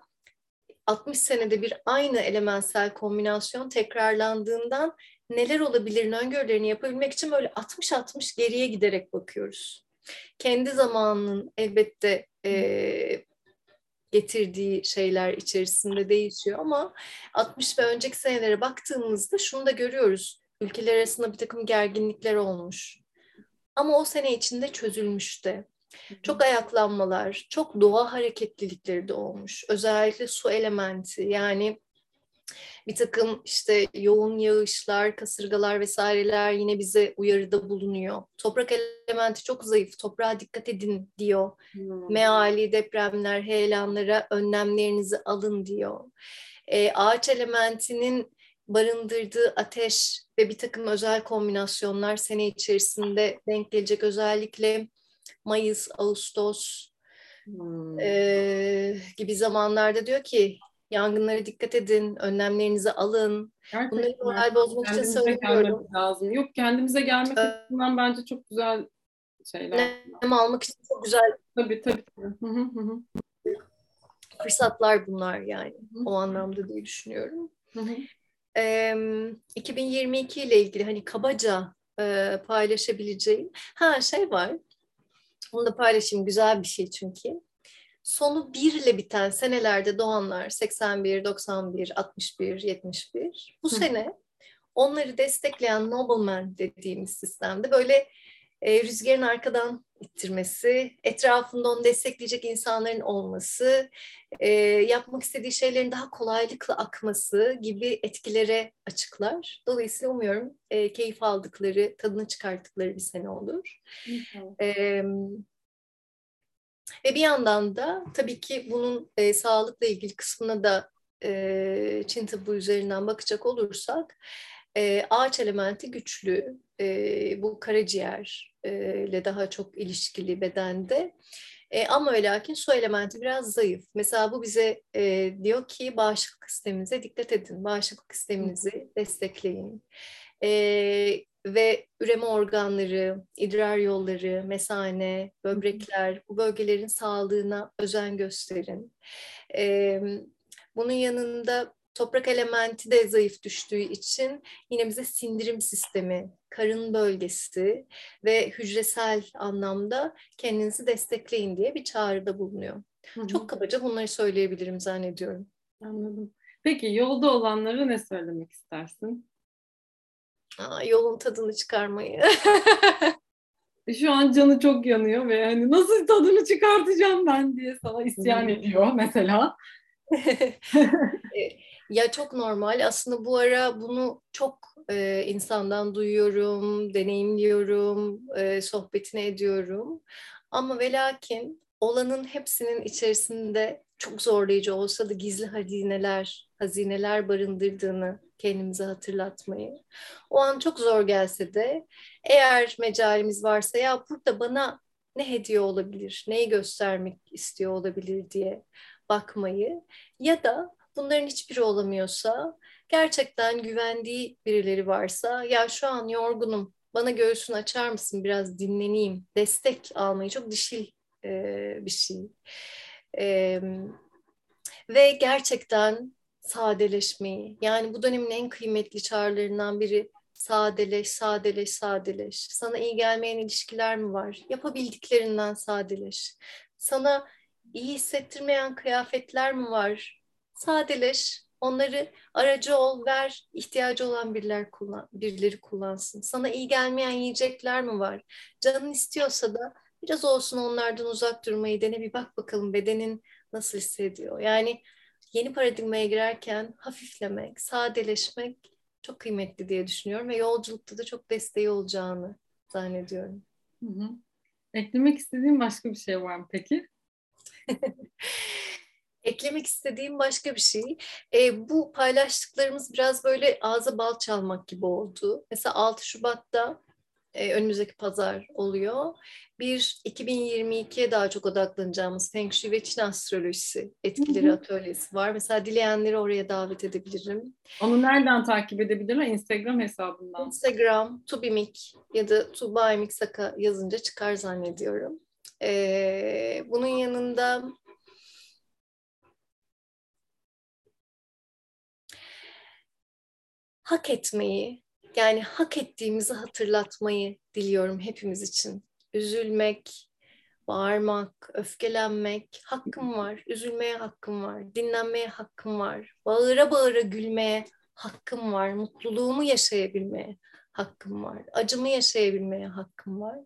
60 senede bir aynı elementsel kombinasyon tekrarlandığından neler olabilir öngörülerini yapabilmek için böyle 60-60 geriye giderek bakıyoruz. kendi zamanının elbette e, getirdiği şeyler içerisinde değişiyor ama 60 ve önceki senelere baktığımızda şunu da görüyoruz. Ülkeler arasında bir takım gerginlikler olmuş. Ama o sene içinde çözülmüş de. Çok ayaklanmalar, çok doğa hareketlilikleri de olmuş. Özellikle su elementi yani bir takım işte yoğun yağışlar, kasırgalar vesaireler yine bize uyarıda bulunuyor. Toprak elementi çok zayıf, toprağa dikkat edin diyor. Hmm. Meali depremler, heyelanlara önlemlerinizi alın diyor. E, ağaç elementinin barındırdığı ateş ve bir takım özel kombinasyonlar sene içerisinde denk gelecek. Özellikle Mayıs, Ağustos hmm. e, gibi zamanlarda diyor ki Yangınlara dikkat edin, önlemlerinizi alın. Gerçekten. Bunları moral bozmak için söylüyorum. lazım. Yok kendimize gelmek ee, açısından bence çok güzel şeyler. Nem almak için çok güzel. Tabii tabii. Fırsatlar bunlar yani. O anlamda diye düşünüyorum. Ee, 2022 ile ilgili hani kabaca e, paylaşabileceğim. Ha şey var. Onu da paylaşayım. Güzel bir şey çünkü sonu 1 ile biten senelerde doğanlar 81, 91, 61, 71 bu Hı. sene onları destekleyen nobleman dediğimiz sistemde böyle e, rüzgarın arkadan ittirmesi, etrafında onu destekleyecek insanların olması, e, yapmak istediği şeylerin daha kolaylıkla akması gibi etkilere açıklar. Dolayısıyla umuyorum e, keyif aldıkları, tadını çıkarttıkları bir sene olur. Evet. Ve bir yandan da tabii ki bunun e, sağlıkla ilgili kısmına da e, Çin tıbbı üzerinden bakacak olursak e, ağaç elementi güçlü, e, bu karaciğer e, ile daha çok ilişkili bedende. E, ama ve lakin su elementi biraz zayıf. Mesela bu bize e, diyor ki bağışıklık sisteminize dikkat edin, bağışıklık sisteminizi destekleyin. E, ve üreme organları, idrar yolları, mesane, böbrekler bu bölgelerin sağlığına özen gösterin. Ee, bunun yanında toprak elementi de zayıf düştüğü için yine bize sindirim sistemi, karın bölgesi ve hücresel anlamda kendinizi destekleyin diye bir çağrıda bulunuyor. Hı hı. Çok kabaca bunları söyleyebilirim zannediyorum. Anladım. Peki yolda olanlara ne söylemek istersin? Aa, yolun tadını çıkarmayı. Şu an canı çok yanıyor ve hani nasıl tadını çıkartacağım ben diye sana isyan ediyor mesela. Ya çok normal. Aslında bu ara bunu çok e, insandan duyuyorum, deneyimliyorum, e, sohbetine ediyorum. Ama ve lakin olanın hepsinin içerisinde çok zorlayıcı olsa da gizli hazineler, hazineler barındırdığını kendimize hatırlatmayı. O an çok zor gelse de eğer mecalimiz varsa ya burada bana ne hediye olabilir, neyi göstermek istiyor olabilir diye bakmayı ya da bunların hiçbiri olamıyorsa gerçekten güvendiği birileri varsa ya şu an yorgunum bana göğsünü açar mısın biraz dinleneyim destek almayı çok dişil e, bir şey. E, ve gerçekten sadeleşmeyi. Yani bu dönemin en kıymetli çağrılarından biri sadeleş, sadeleş, sadeleş. Sana iyi gelmeyen ilişkiler mi var? Yapabildiklerinden sadeleş. Sana iyi hissettirmeyen kıyafetler mi var? Sadeleş. Onları aracı ol, ver, ihtiyacı olan biriler kullan, birileri kullansın. Sana iyi gelmeyen yiyecekler mi var? Canın istiyorsa da biraz olsun onlardan uzak durmayı dene bir bak bakalım bedenin nasıl hissediyor. Yani yeni paradigmaya girerken hafiflemek, sadeleşmek çok kıymetli diye düşünüyorum ve yolculukta da çok desteği olacağını zannediyorum. Hı hı. Eklemek istediğin başka bir şey var mı peki? Eklemek istediğim başka bir şey. E, bu paylaştıklarımız biraz böyle ağza bal çalmak gibi oldu. Mesela 6 Şubat'ta e, önümüzdeki pazar oluyor. Bir 2022'ye daha çok odaklanacağımız Feng Shui ve Çin astrolojisi etkileri hı hı. atölyesi var. Mesela dileyenleri oraya davet edebilirim. Onu nereden takip edebilirler? Instagram hesabından. Instagram, Tubimik ya da Tuba Emik Saka yazınca çıkar zannediyorum. Ee, bunun yanında hak etmeyi, yani hak ettiğimizi hatırlatmayı diliyorum hepimiz için. üzülmek, bağırmak, öfkelenmek hakkım var. Üzülmeye hakkım var. Dinlenmeye hakkım var. Bağıra bağıra gülmeye hakkım var. Mutluluğumu yaşayabilmeye hakkım var. Acımı yaşayabilmeye hakkım var.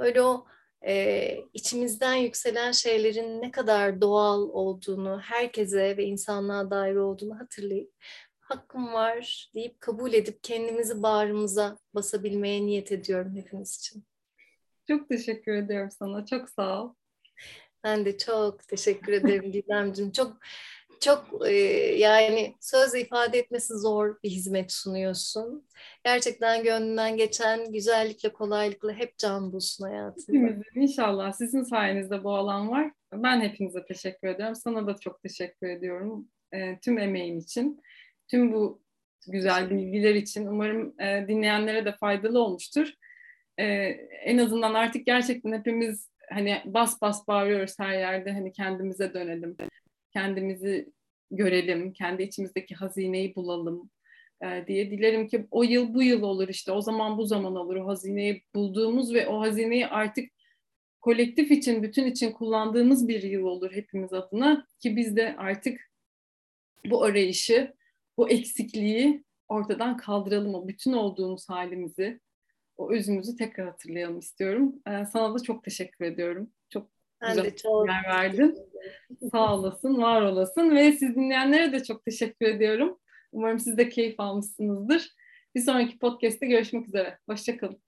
Böyle o e, içimizden yükselen şeylerin ne kadar doğal olduğunu, herkese ve insanlığa dair olduğunu hatırlayıp hakkım var deyip kabul edip kendimizi bağrımıza basabilmeye niyet ediyorum hepimiz için. Çok teşekkür ediyorum sana. Çok sağ ol. Ben de çok teşekkür ederim Didemciğim. Çok çok e, yani sözle ifade etmesi zor bir hizmet sunuyorsun. Gerçekten gönlünden geçen güzellikle, kolaylıkla hep can bulsun hayatında. Hepimizin inşallah sizin sayenizde bu alan var. Ben hepinize teşekkür ediyorum. Sana da çok teşekkür ediyorum. E, tüm emeğin için, tüm bu güzel bilgiler için. Umarım e, dinleyenlere de faydalı olmuştur. E, en azından artık gerçekten hepimiz hani bas bas bağırıyoruz her yerde hani kendimize dönelim kendimizi görelim, kendi içimizdeki hazineyi bulalım e, diye dilerim ki o yıl bu yıl olur işte o zaman bu zaman olur o hazineyi bulduğumuz ve o hazineyi artık kolektif için, bütün için kullandığımız bir yıl olur hepimiz adına ki biz de artık bu arayışı, bu eksikliği ortadan kaldıralım, o bütün olduğumuz halimizi, o özümüzü tekrar hatırlayalım istiyorum. Ee, sana da çok teşekkür ediyorum. Çok ben güzel çok yer verdin. Sağ olasın, var olasın ve siz dinleyenlere de çok teşekkür ediyorum. Umarım siz de keyif almışsınızdır. Bir sonraki podcast'te görüşmek üzere. Hoşçakalın.